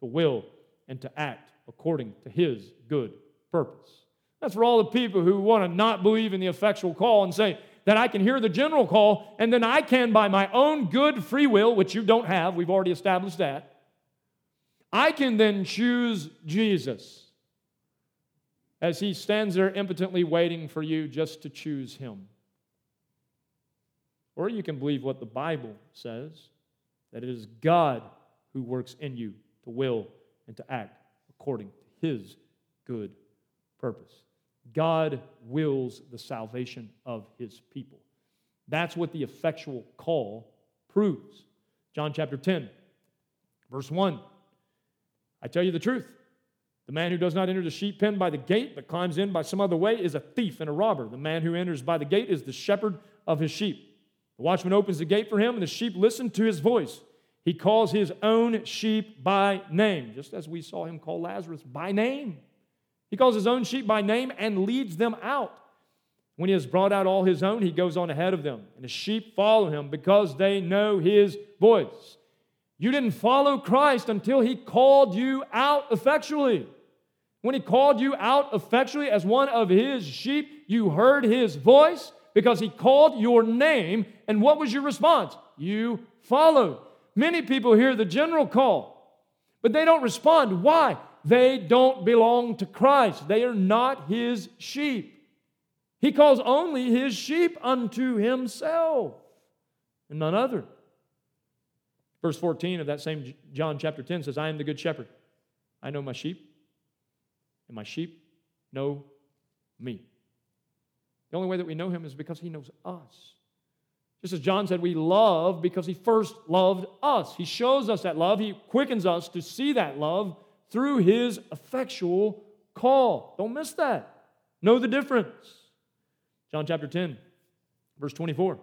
to will and to act according to his good purpose. That's for all the people who want to not believe in the effectual call and say that I can hear the general call and then I can, by my own good free will, which you don't have, we've already established that, I can then choose Jesus as he stands there impotently waiting for you just to choose him. Or you can believe what the Bible says that it is God who works in you to will and to act according to his good purpose. God wills the salvation of his people. That's what the effectual call proves. John chapter 10, verse 1. I tell you the truth. The man who does not enter the sheep pen by the gate, but climbs in by some other way, is a thief and a robber. The man who enters by the gate is the shepherd of his sheep. The watchman opens the gate for him, and the sheep listen to his voice. He calls his own sheep by name, just as we saw him call Lazarus by name. He calls his own sheep by name and leads them out. When he has brought out all his own, he goes on ahead of them, and the sheep follow him because they know his voice. You didn't follow Christ until he called you out effectually. When he called you out effectually as one of his sheep, you heard his voice because he called your name. And what was your response? You followed. Many people hear the general call, but they don't respond. Why? They don't belong to Christ, they are not his sheep. He calls only his sheep unto himself and none other. Verse 14 of that same John chapter 10 says, I am the good shepherd. I know my sheep, and my sheep know me. The only way that we know him is because he knows us. Just as John said, we love because he first loved us. He shows us that love, he quickens us to see that love through his effectual call. Don't miss that. Know the difference. John chapter 10, verse 24.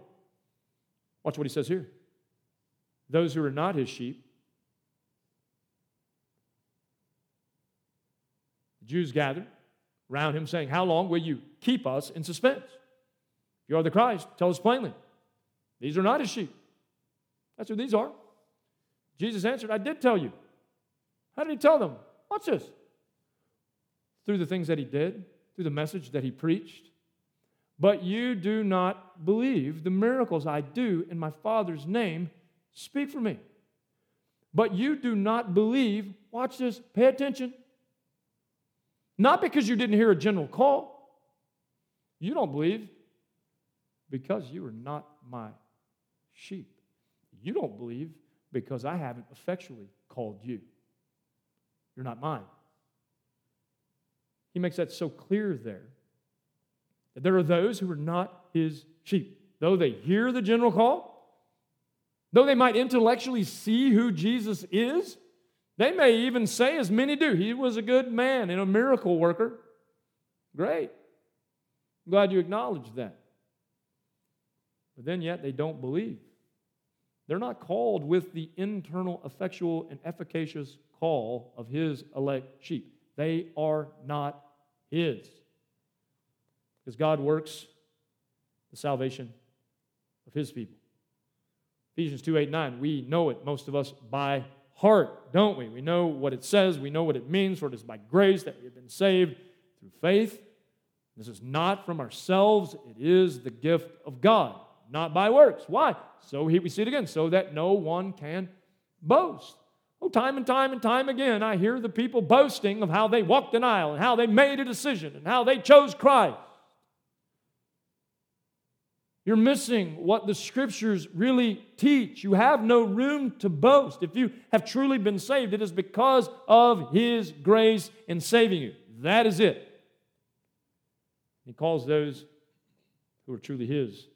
Watch what he says here. Those who are not his sheep, the Jews gathered around him, saying, How long will you keep us in suspense? If you are the Christ, tell us plainly. These are not his sheep. That's who these are. Jesus answered, I did tell you. How did he tell them? Watch this. Through the things that he did, through the message that he preached, but you do not believe the miracles I do in my Father's name speak for me. But you do not believe, watch this, pay attention. Not because you didn't hear a general call. You don't believe because you are not my sheep. You don't believe because I haven't effectually called you. You're not mine. He makes that so clear there that there are those who are not his sheep. Though they hear the general call, though they might intellectually see who Jesus is, they may even say, as many do, he was a good man and a miracle worker. Great. I'm glad you acknowledge that. But then yet they don't believe. They're not called with the internal, effectual, and efficacious call of his elect sheep. They are not his. Because God works the salvation of his people. Ephesians 2 8 9, we know it, most of us, by heart, don't we? We know what it says, we know what it means, for it is by grace that we have been saved through faith. This is not from ourselves, it is the gift of God, not by works. Why? So he, we see it again, so that no one can boast. Oh, time and time and time again, I hear the people boasting of how they walked an aisle and how they made a decision and how they chose Christ. You're missing what the scriptures really teach. You have no room to boast. If you have truly been saved, it is because of His grace in saving you. That is it. He calls those who are truly His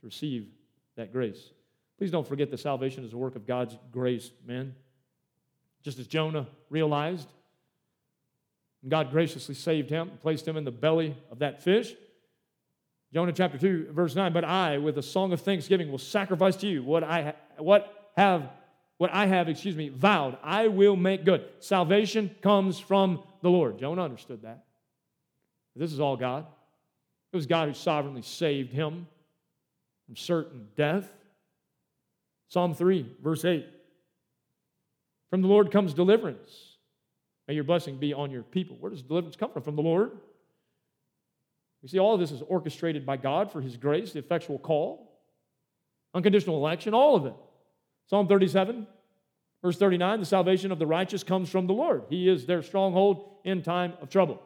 to receive that grace. Please don't forget that salvation is a work of God's grace, men. Just as Jonah realized, God graciously saved him, and placed him in the belly of that fish. Jonah chapter 2, verse 9, but I, with a song of thanksgiving, will sacrifice to you what I what have what I have, excuse me, vowed. I will make good. Salvation comes from the Lord. Jonah understood that. This is all God. It was God who sovereignly saved him from certain death. Psalm 3, verse 8. From the Lord comes deliverance. May your blessing be on your people. Where does deliverance come from? From the Lord. We see all of this is orchestrated by God for His grace, the effectual call, unconditional election, all of it. Psalm 37, verse 39 the salvation of the righteous comes from the Lord. He is their stronghold in time of trouble.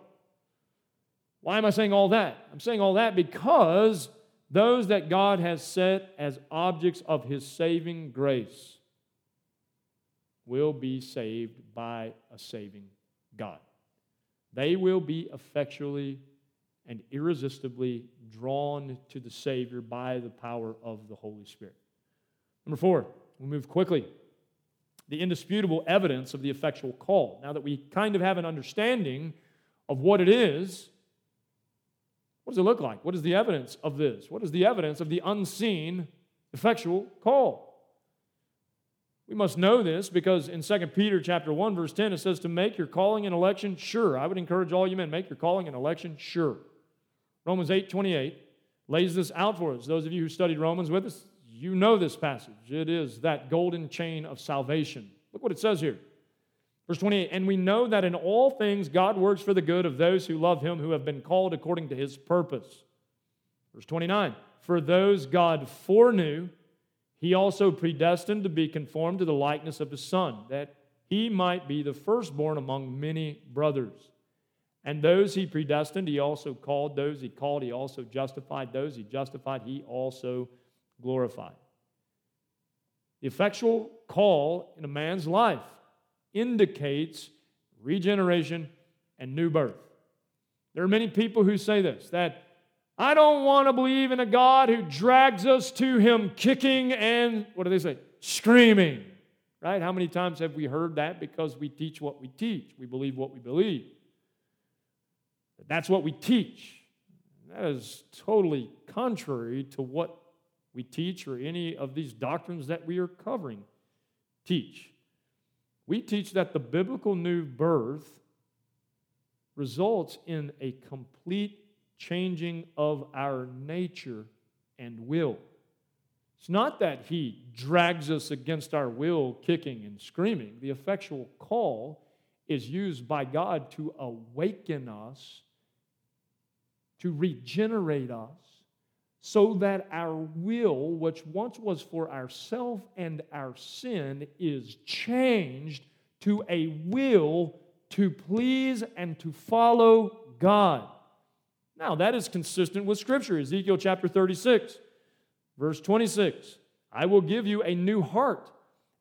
Why am I saying all that? I'm saying all that because those that God has set as objects of His saving grace will be saved by a saving God. They will be effectually and irresistibly drawn to the Savior by the power of the Holy Spirit. Number four, we move quickly. The indisputable evidence of the effectual call. Now that we kind of have an understanding of what it is, what does it look like? What is the evidence of this? What is the evidence of the unseen effectual call. We must know this because in 2 Peter chapter 1 verse 10 it says to make your calling and election sure. I would encourage all you men make your calling and election sure. Romans 8:28 lays this out for us. Those of you who studied Romans with us, you know this passage. It is that golden chain of salvation. Look what it says here. Verse 28 And we know that in all things God works for the good of those who love him who have been called according to his purpose. Verse 29 For those God foreknew, he also predestined to be conformed to the likeness of his Son, that he might be the firstborn among many brothers. And those he predestined, he also called. Those he called, he also justified. Those he justified, he also glorified. The effectual call in a man's life indicates regeneration and new birth. There are many people who say this that I don't want to believe in a God who drags us to Him kicking and, what do they say? Screaming. Right? How many times have we heard that? Because we teach what we teach, we believe what we believe. That's what we teach. That is totally contrary to what we teach or any of these doctrines that we are covering teach. We teach that the biblical new birth results in a complete changing of our nature and will. It's not that he drags us against our will, kicking and screaming. The effectual call is used by God to awaken us, to regenerate us, so that our will, which once was for ourself and our sin, is changed to a will to please and to follow God. Now, that is consistent with Scripture. Ezekiel chapter 36, verse 26. I will give you a new heart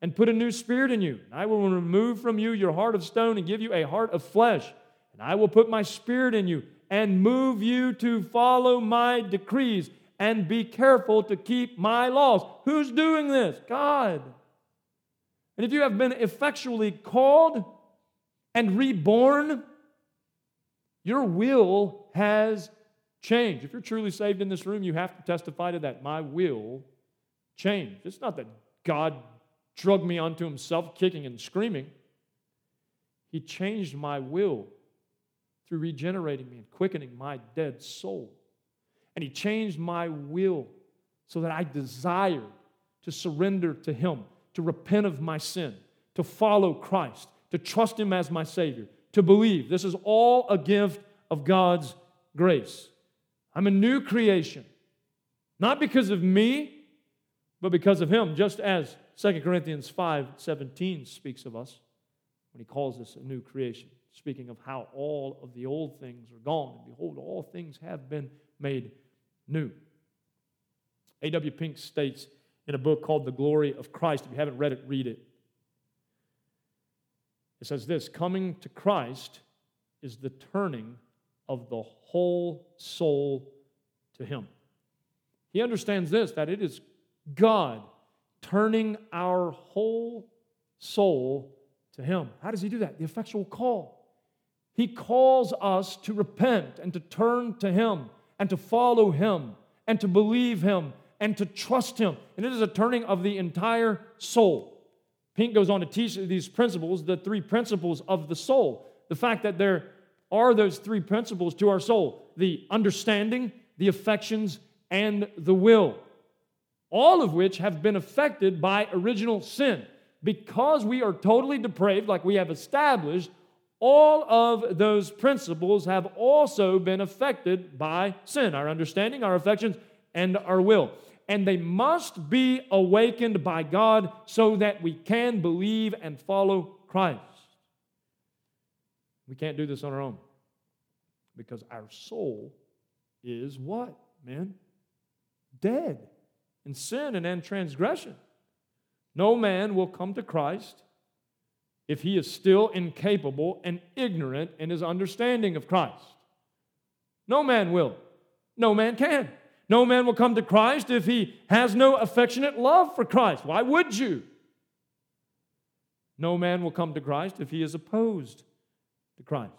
and put a new spirit in you. I will remove from you your heart of stone and give you a heart of flesh. And I will put my spirit in you and move you to follow my decrees and be careful to keep my laws. Who's doing this? God. And if you have been effectually called and reborn, your will has changed. If you're truly saved in this room, you have to testify to that. My will changed. It's not that God drug me onto himself, kicking and screaming. He changed my will through regenerating me and quickening my dead soul. And He changed my will so that I desired to surrender to Him, to repent of my sin, to follow Christ, to trust Him as my Savior, to believe. This is all a gift of God's grace. I'm a new creation, not because of me, but because of Him, just as 2 Corinthians 5 17 speaks of us when he calls us a new creation, speaking of how all of the old things are gone. And behold, all things have been made new. A.W. Pink states in a book called The Glory of Christ, if you haven't read it, read it. It says this Coming to Christ is the turning of the whole soul to Him. He understands this that it is God turning our whole soul to Him. How does He do that? The effectual call. He calls us to repent and to turn to Him and to follow Him and to believe Him and to trust Him. And it is a turning of the entire soul. Pink goes on to teach these principles, the three principles of the soul. The fact that there are those three principles to our soul the understanding, the affections, and the will. All of which have been affected by original sin. Because we are totally depraved, like we have established, all of those principles have also been affected by sin our understanding, our affections, and our will and they must be awakened by God so that we can believe and follow Christ. We can't do this on our own because our soul is what, man? Dead in sin and in transgression. No man will come to Christ if he is still incapable and ignorant in his understanding of Christ. No man will. No man can. No man will come to Christ if he has no affectionate love for Christ. Why would you? No man will come to Christ if he is opposed to Christ.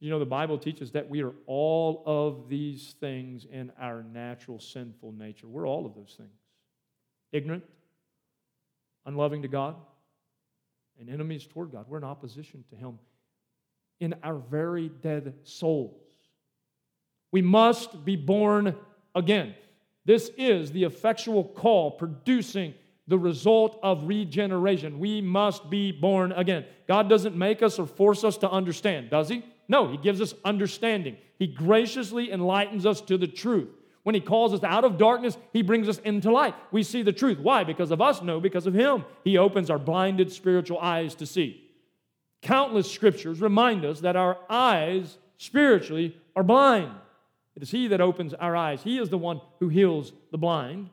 You know, the Bible teaches that we are all of these things in our natural sinful nature. We're all of those things ignorant, unloving to God, and enemies toward God. We're in opposition to Him in our very dead souls. We must be born again. This is the effectual call producing the result of regeneration. We must be born again. God doesn't make us or force us to understand, does He? No, He gives us understanding. He graciously enlightens us to the truth. When He calls us out of darkness, He brings us into light. We see the truth. Why? Because of us? No, because of Him. He opens our blinded spiritual eyes to see. Countless scriptures remind us that our eyes spiritually are blind. It is He that opens our eyes. He is the one who heals the blind.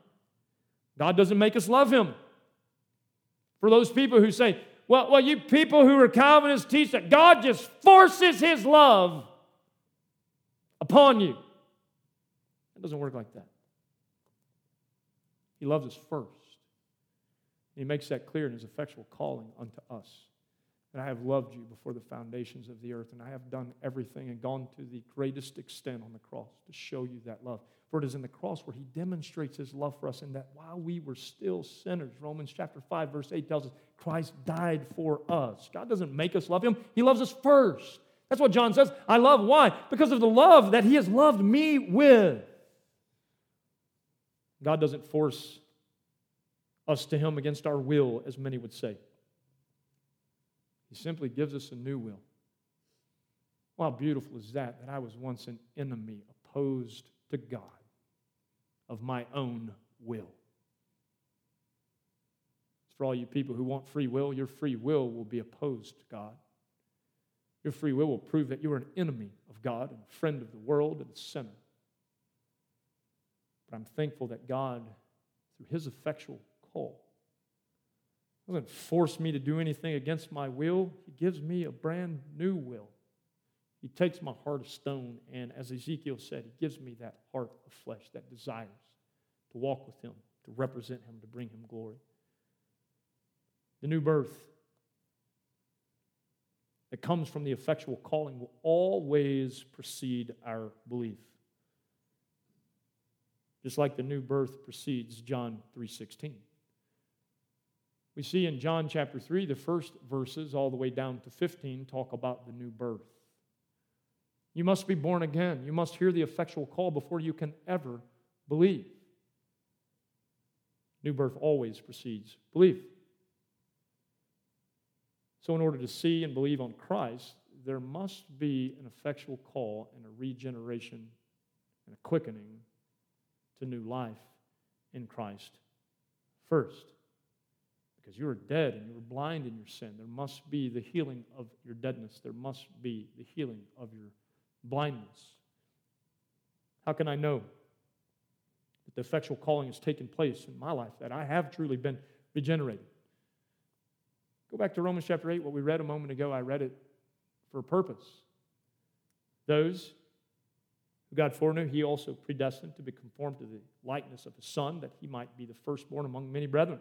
God doesn't make us love Him. For those people who say, well, well, you people who are Calvinists teach that God just forces His love upon you. It doesn't work like that. He loves us first. He makes that clear in His effectual calling unto us that I have loved you before the foundations of the earth, and I have done everything and gone to the greatest extent on the cross to show you that love. For it is in the cross where he demonstrates his love for us, and that while we were still sinners, Romans chapter 5, verse 8 tells us Christ died for us. God doesn't make us love him, he loves us first. That's what John says. I love. Why? Because of the love that he has loved me with. God doesn't force us to him against our will, as many would say. He simply gives us a new will. How beautiful is that? That I was once an enemy, opposed to God, of my own will. For all you people who want free will, your free will will be opposed to God. Your free will will prove that you are an enemy of God and a friend of the world and a sinner. But I'm thankful that God, through his effectual call, doesn't force me to do anything against my will. He gives me a brand new will. He takes my heart of stone, and as Ezekiel said, He gives me that heart of flesh that desires to walk with Him, to represent Him, to bring Him glory. The new birth that comes from the effectual calling will always precede our belief. Just like the new birth precedes John 3:16. We see in John chapter 3, the first verses, all the way down to 15, talk about the new birth. You must be born again. You must hear the effectual call before you can ever believe. New birth always precedes belief. So, in order to see and believe on Christ, there must be an effectual call and a regeneration and a quickening to new life in Christ first because you were dead and you were blind in your sin. There must be the healing of your deadness, there must be the healing of your blindness. How can I know that the effectual calling has taken place in my life, that I have truly been regenerated? Go back to Romans chapter 8, what we read a moment ago. I read it for a purpose. Those who God foreknew, he also predestined to be conformed to the likeness of his Son, that he might be the firstborn among many brethren.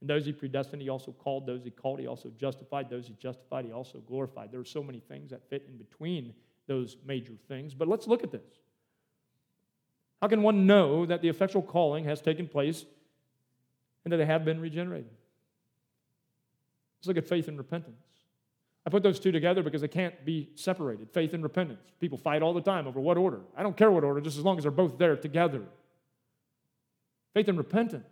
And those he predestined, he also called. Those he called, he also justified. Those he justified, he also glorified. There are so many things that fit in between those major things. But let's look at this. How can one know that the effectual calling has taken place and that they have been regenerated? Let's look at faith and repentance. I put those two together because they can't be separated faith and repentance. People fight all the time over what order. I don't care what order, just as long as they're both there together. Faith and repentance.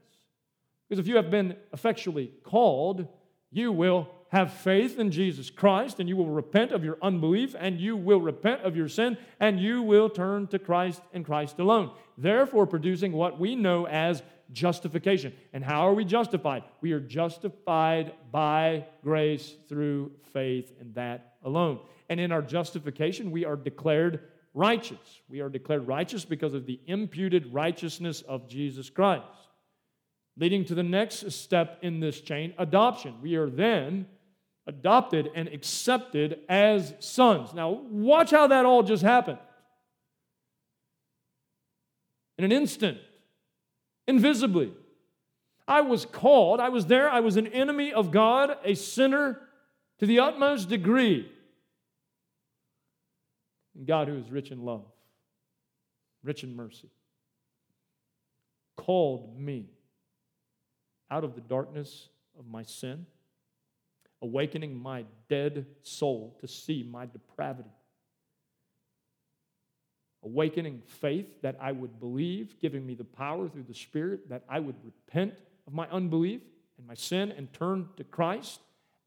Because if you have been effectually called, you will have faith in Jesus Christ and you will repent of your unbelief and you will repent of your sin and you will turn to Christ and Christ alone. Therefore, producing what we know as justification. And how are we justified? We are justified by grace through faith and that alone. And in our justification, we are declared righteous. We are declared righteous because of the imputed righteousness of Jesus Christ leading to the next step in this chain adoption. We are then adopted and accepted as sons. Now, watch how that all just happened. In an instant, invisibly. I was called, I was there, I was an enemy of God, a sinner to the utmost degree. And God, who is rich in love, rich in mercy, called me out of the darkness of my sin, awakening my dead soul to see my depravity awakening faith that I would believe, giving me the power through the Spirit that I would repent of my unbelief and my sin and turn to Christ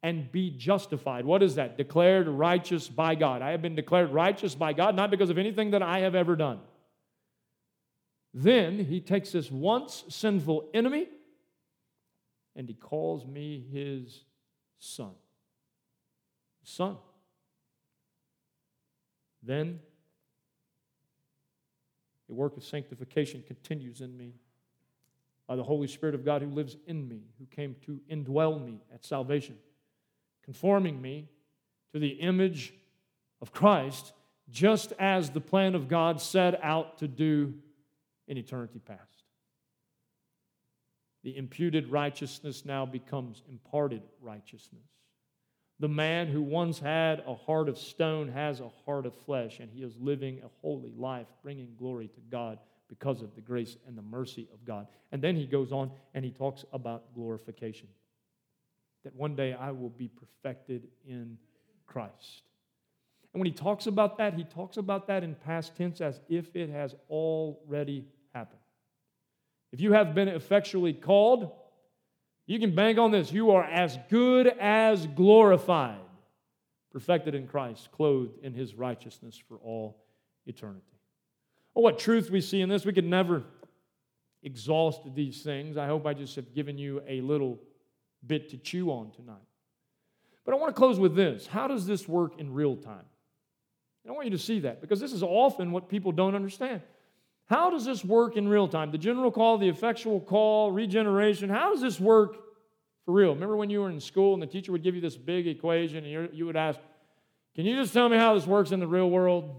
and be justified. What is that? Declared righteous by God. I have been declared righteous by God, not because of anything that I have ever done. Then he takes this once sinful enemy and he calls me his son. Son. Then the work of sanctification continues in me by the Holy Spirit of God who lives in me, who came to indwell me at salvation, conforming me to the image of Christ, just as the plan of God set out to do in eternity past. The imputed righteousness now becomes imparted righteousness. The man who once had a heart of stone has a heart of flesh, and he is living a holy life, bringing glory to God because of the grace and the mercy of God. And then he goes on and he talks about glorification. That one day I will be perfected in Christ. And when he talks about that, he talks about that in past tense as if it has already happened. If you have been effectually called, you can bank on this. You are as good as glorified, perfected in Christ, clothed in his righteousness for all eternity. Oh, what truth we see in this. We could never exhaust these things. I hope I just have given you a little bit to chew on tonight. But I want to close with this How does this work in real time? I want you to see that because this is often what people don't understand. How does this work in real time? The general call, the effectual call, regeneration, how does this work for real? Remember when you were in school and the teacher would give you this big equation and you would ask, Can you just tell me how this works in the real world?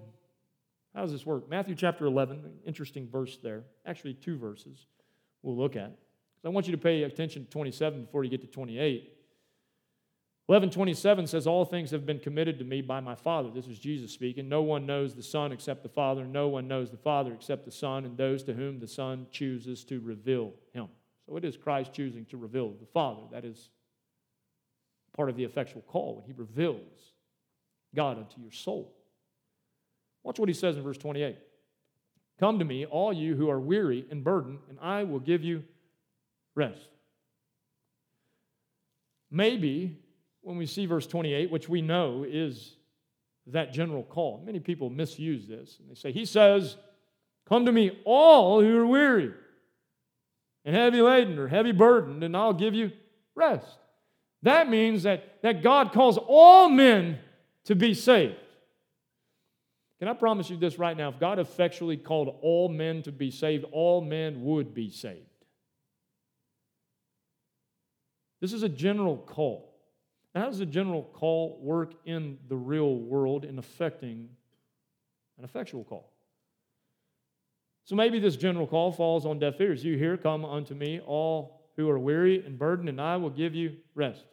How does this work? Matthew chapter 11, interesting verse there. Actually, two verses we'll look at. I want you to pay attention to 27 before you get to 28. 1127 says, All things have been committed to me by my Father. This is Jesus speaking. No one knows the Son except the Father. No one knows the Father except the Son and those to whom the Son chooses to reveal him. So it is Christ choosing to reveal the Father. That is part of the effectual call when he reveals God unto your soul. Watch what he says in verse 28. Come to me, all you who are weary and burdened, and I will give you rest. Maybe when we see verse 28, which we know is that general call. Many people misuse this and they say, He says, Come to me, all who are weary and heavy laden or heavy burdened, and I'll give you rest. That means that, that God calls all men to be saved. Can I promise you this right now? If God effectually called all men to be saved, all men would be saved. This is a general call. How does the general call work in the real world in affecting an effectual call? So maybe this general call falls on deaf ears. You hear, Come unto me, all who are weary and burdened, and I will give you rest.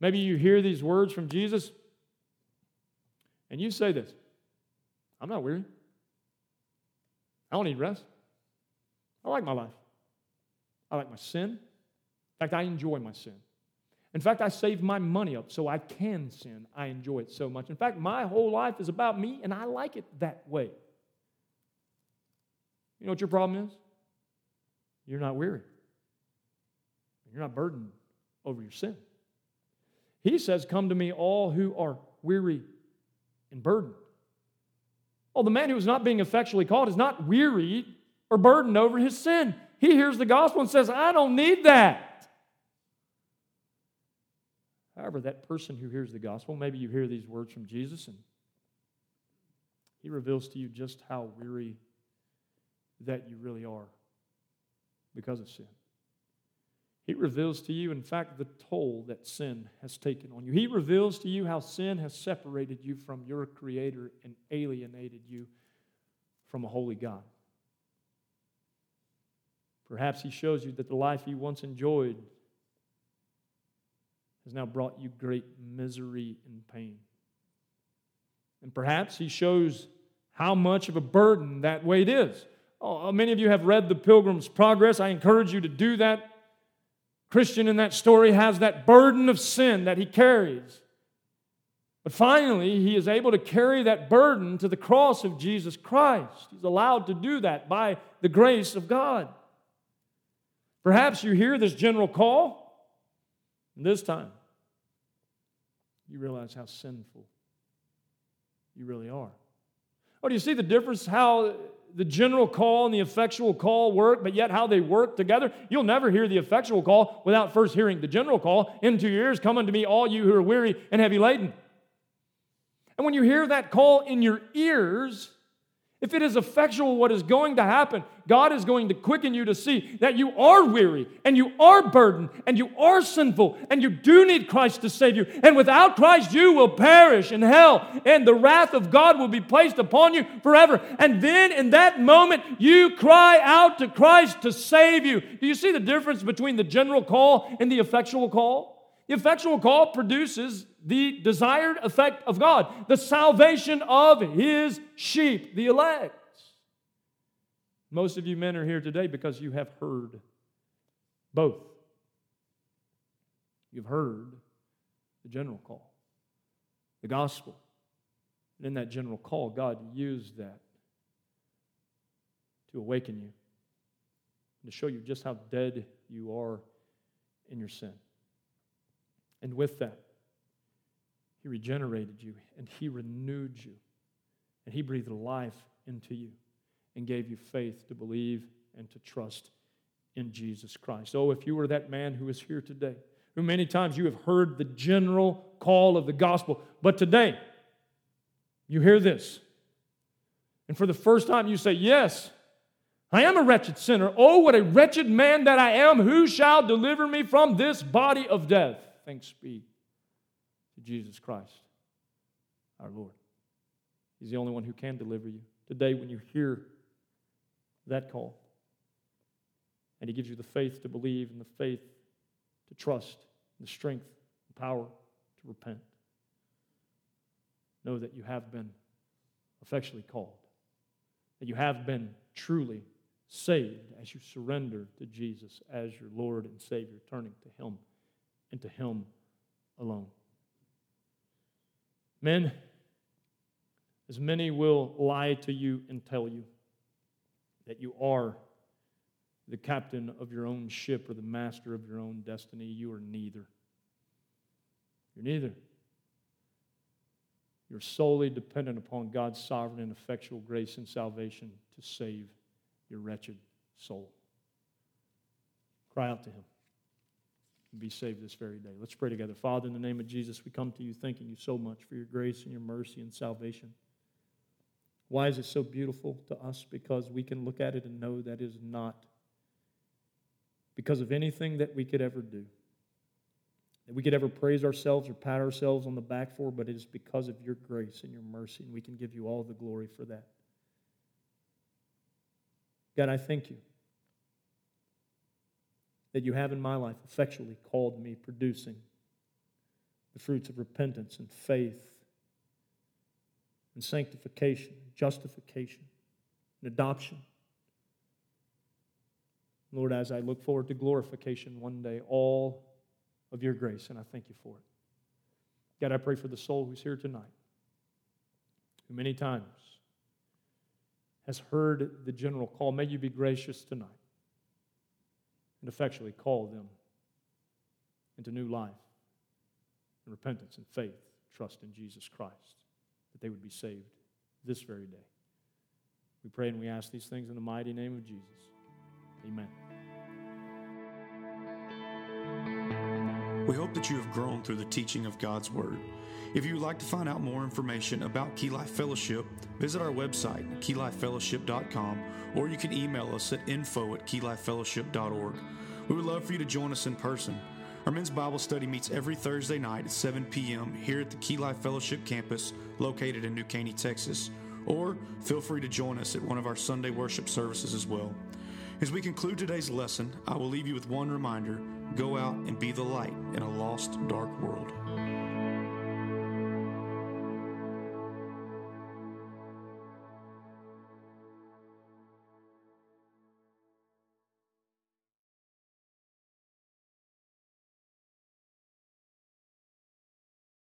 Maybe you hear these words from Jesus, and you say this I'm not weary. I don't need rest. I like my life. I like my sin. In fact, I enjoy my sin. In fact, I save my money up so I can sin. I enjoy it so much. In fact, my whole life is about me, and I like it that way. You know what your problem is? You're not weary. You're not burdened over your sin. He says, Come to me, all who are weary and burdened. Well, the man who is not being effectually called is not weary or burdened over his sin. He hears the gospel and says, I don't need that. However, that person who hears the gospel, maybe you hear these words from Jesus and he reveals to you just how weary that you really are because of sin. He reveals to you, in fact, the toll that sin has taken on you. He reveals to you how sin has separated you from your Creator and alienated you from a holy God. Perhaps He shows you that the life you once enjoyed has now brought you great misery and pain. And perhaps he shows how much of a burden that weight is. Oh, oh, many of you have read The Pilgrim's Progress. I encourage you to do that. Christian in that story has that burden of sin that he carries. But finally, he is able to carry that burden to the cross of Jesus Christ. He's allowed to do that by the grace of God. Perhaps you hear this general call, this time you realize how sinful you really are. Oh, do you see the difference how the general call and the effectual call work, but yet how they work together? You'll never hear the effectual call without first hearing the general call. Into your ears, come unto me, all you who are weary and heavy laden. And when you hear that call in your ears, if it is effectual what is going to happen, God is going to quicken you to see that you are weary and you are burdened and you are sinful and you do need Christ to save you. And without Christ, you will perish in hell and the wrath of God will be placed upon you forever. And then in that moment, you cry out to Christ to save you. Do you see the difference between the general call and the effectual call? The effectual call produces the desired effect of God, the salvation of His sheep, the elect. Most of you men are here today because you have heard both. You've heard the general call, the gospel. And in that general call, God used that to awaken you to show you just how dead you are in your sin. And with that, He regenerated you and He renewed you. And He breathed life into you and gave you faith to believe and to trust in Jesus Christ. Oh, if you were that man who is here today, who many times you have heard the general call of the gospel, but today you hear this. And for the first time you say, Yes, I am a wretched sinner. Oh, what a wretched man that I am. Who shall deliver me from this body of death? thanks be to Jesus Christ, our Lord. He's the only one who can deliver you. Today, when you hear that call, and He gives you the faith to believe and the faith to trust, the strength and power to repent, know that you have been effectually called, that you have been truly saved as you surrender to Jesus as your Lord and Savior, turning to Him and to Him alone. Men, as many will lie to you and tell you that you are the captain of your own ship or the master of your own destiny, you are neither. You're neither. You're solely dependent upon God's sovereign and effectual grace and salvation to save your wretched soul. Cry out to Him be saved this very day. Let's pray together. Father, in the name of Jesus, we come to you thanking you so much for your grace and your mercy and salvation. Why is it so beautiful to us? Because we can look at it and know that is not because of anything that we could ever do, that we could ever praise ourselves or pat ourselves on the back for, but it is because of your grace and your mercy, and we can give you all the glory for that. God, I thank you that you have in my life effectually called me, producing the fruits of repentance and faith and sanctification, justification, and adoption. Lord, as I look forward to glorification one day, all of your grace, and I thank you for it. God, I pray for the soul who's here tonight, who many times has heard the general call. May you be gracious tonight and effectually call them into new life and repentance and faith, trust in Jesus Christ, that they would be saved this very day. We pray and we ask these things in the mighty name of Jesus. Amen. We hope that you have grown through the teaching of God's Word. If you would like to find out more information about Key Life Fellowship, visit our website, keylifefellowship.com, or you can email us at info at keylifefellowship.org. We would love for you to join us in person. Our men's Bible study meets every Thursday night at 7 p.m. here at the Key Life Fellowship campus located in New Caney, Texas. Or feel free to join us at one of our Sunday worship services as well. As we conclude today's lesson, I will leave you with one reminder go out and be the light in a lost, dark world.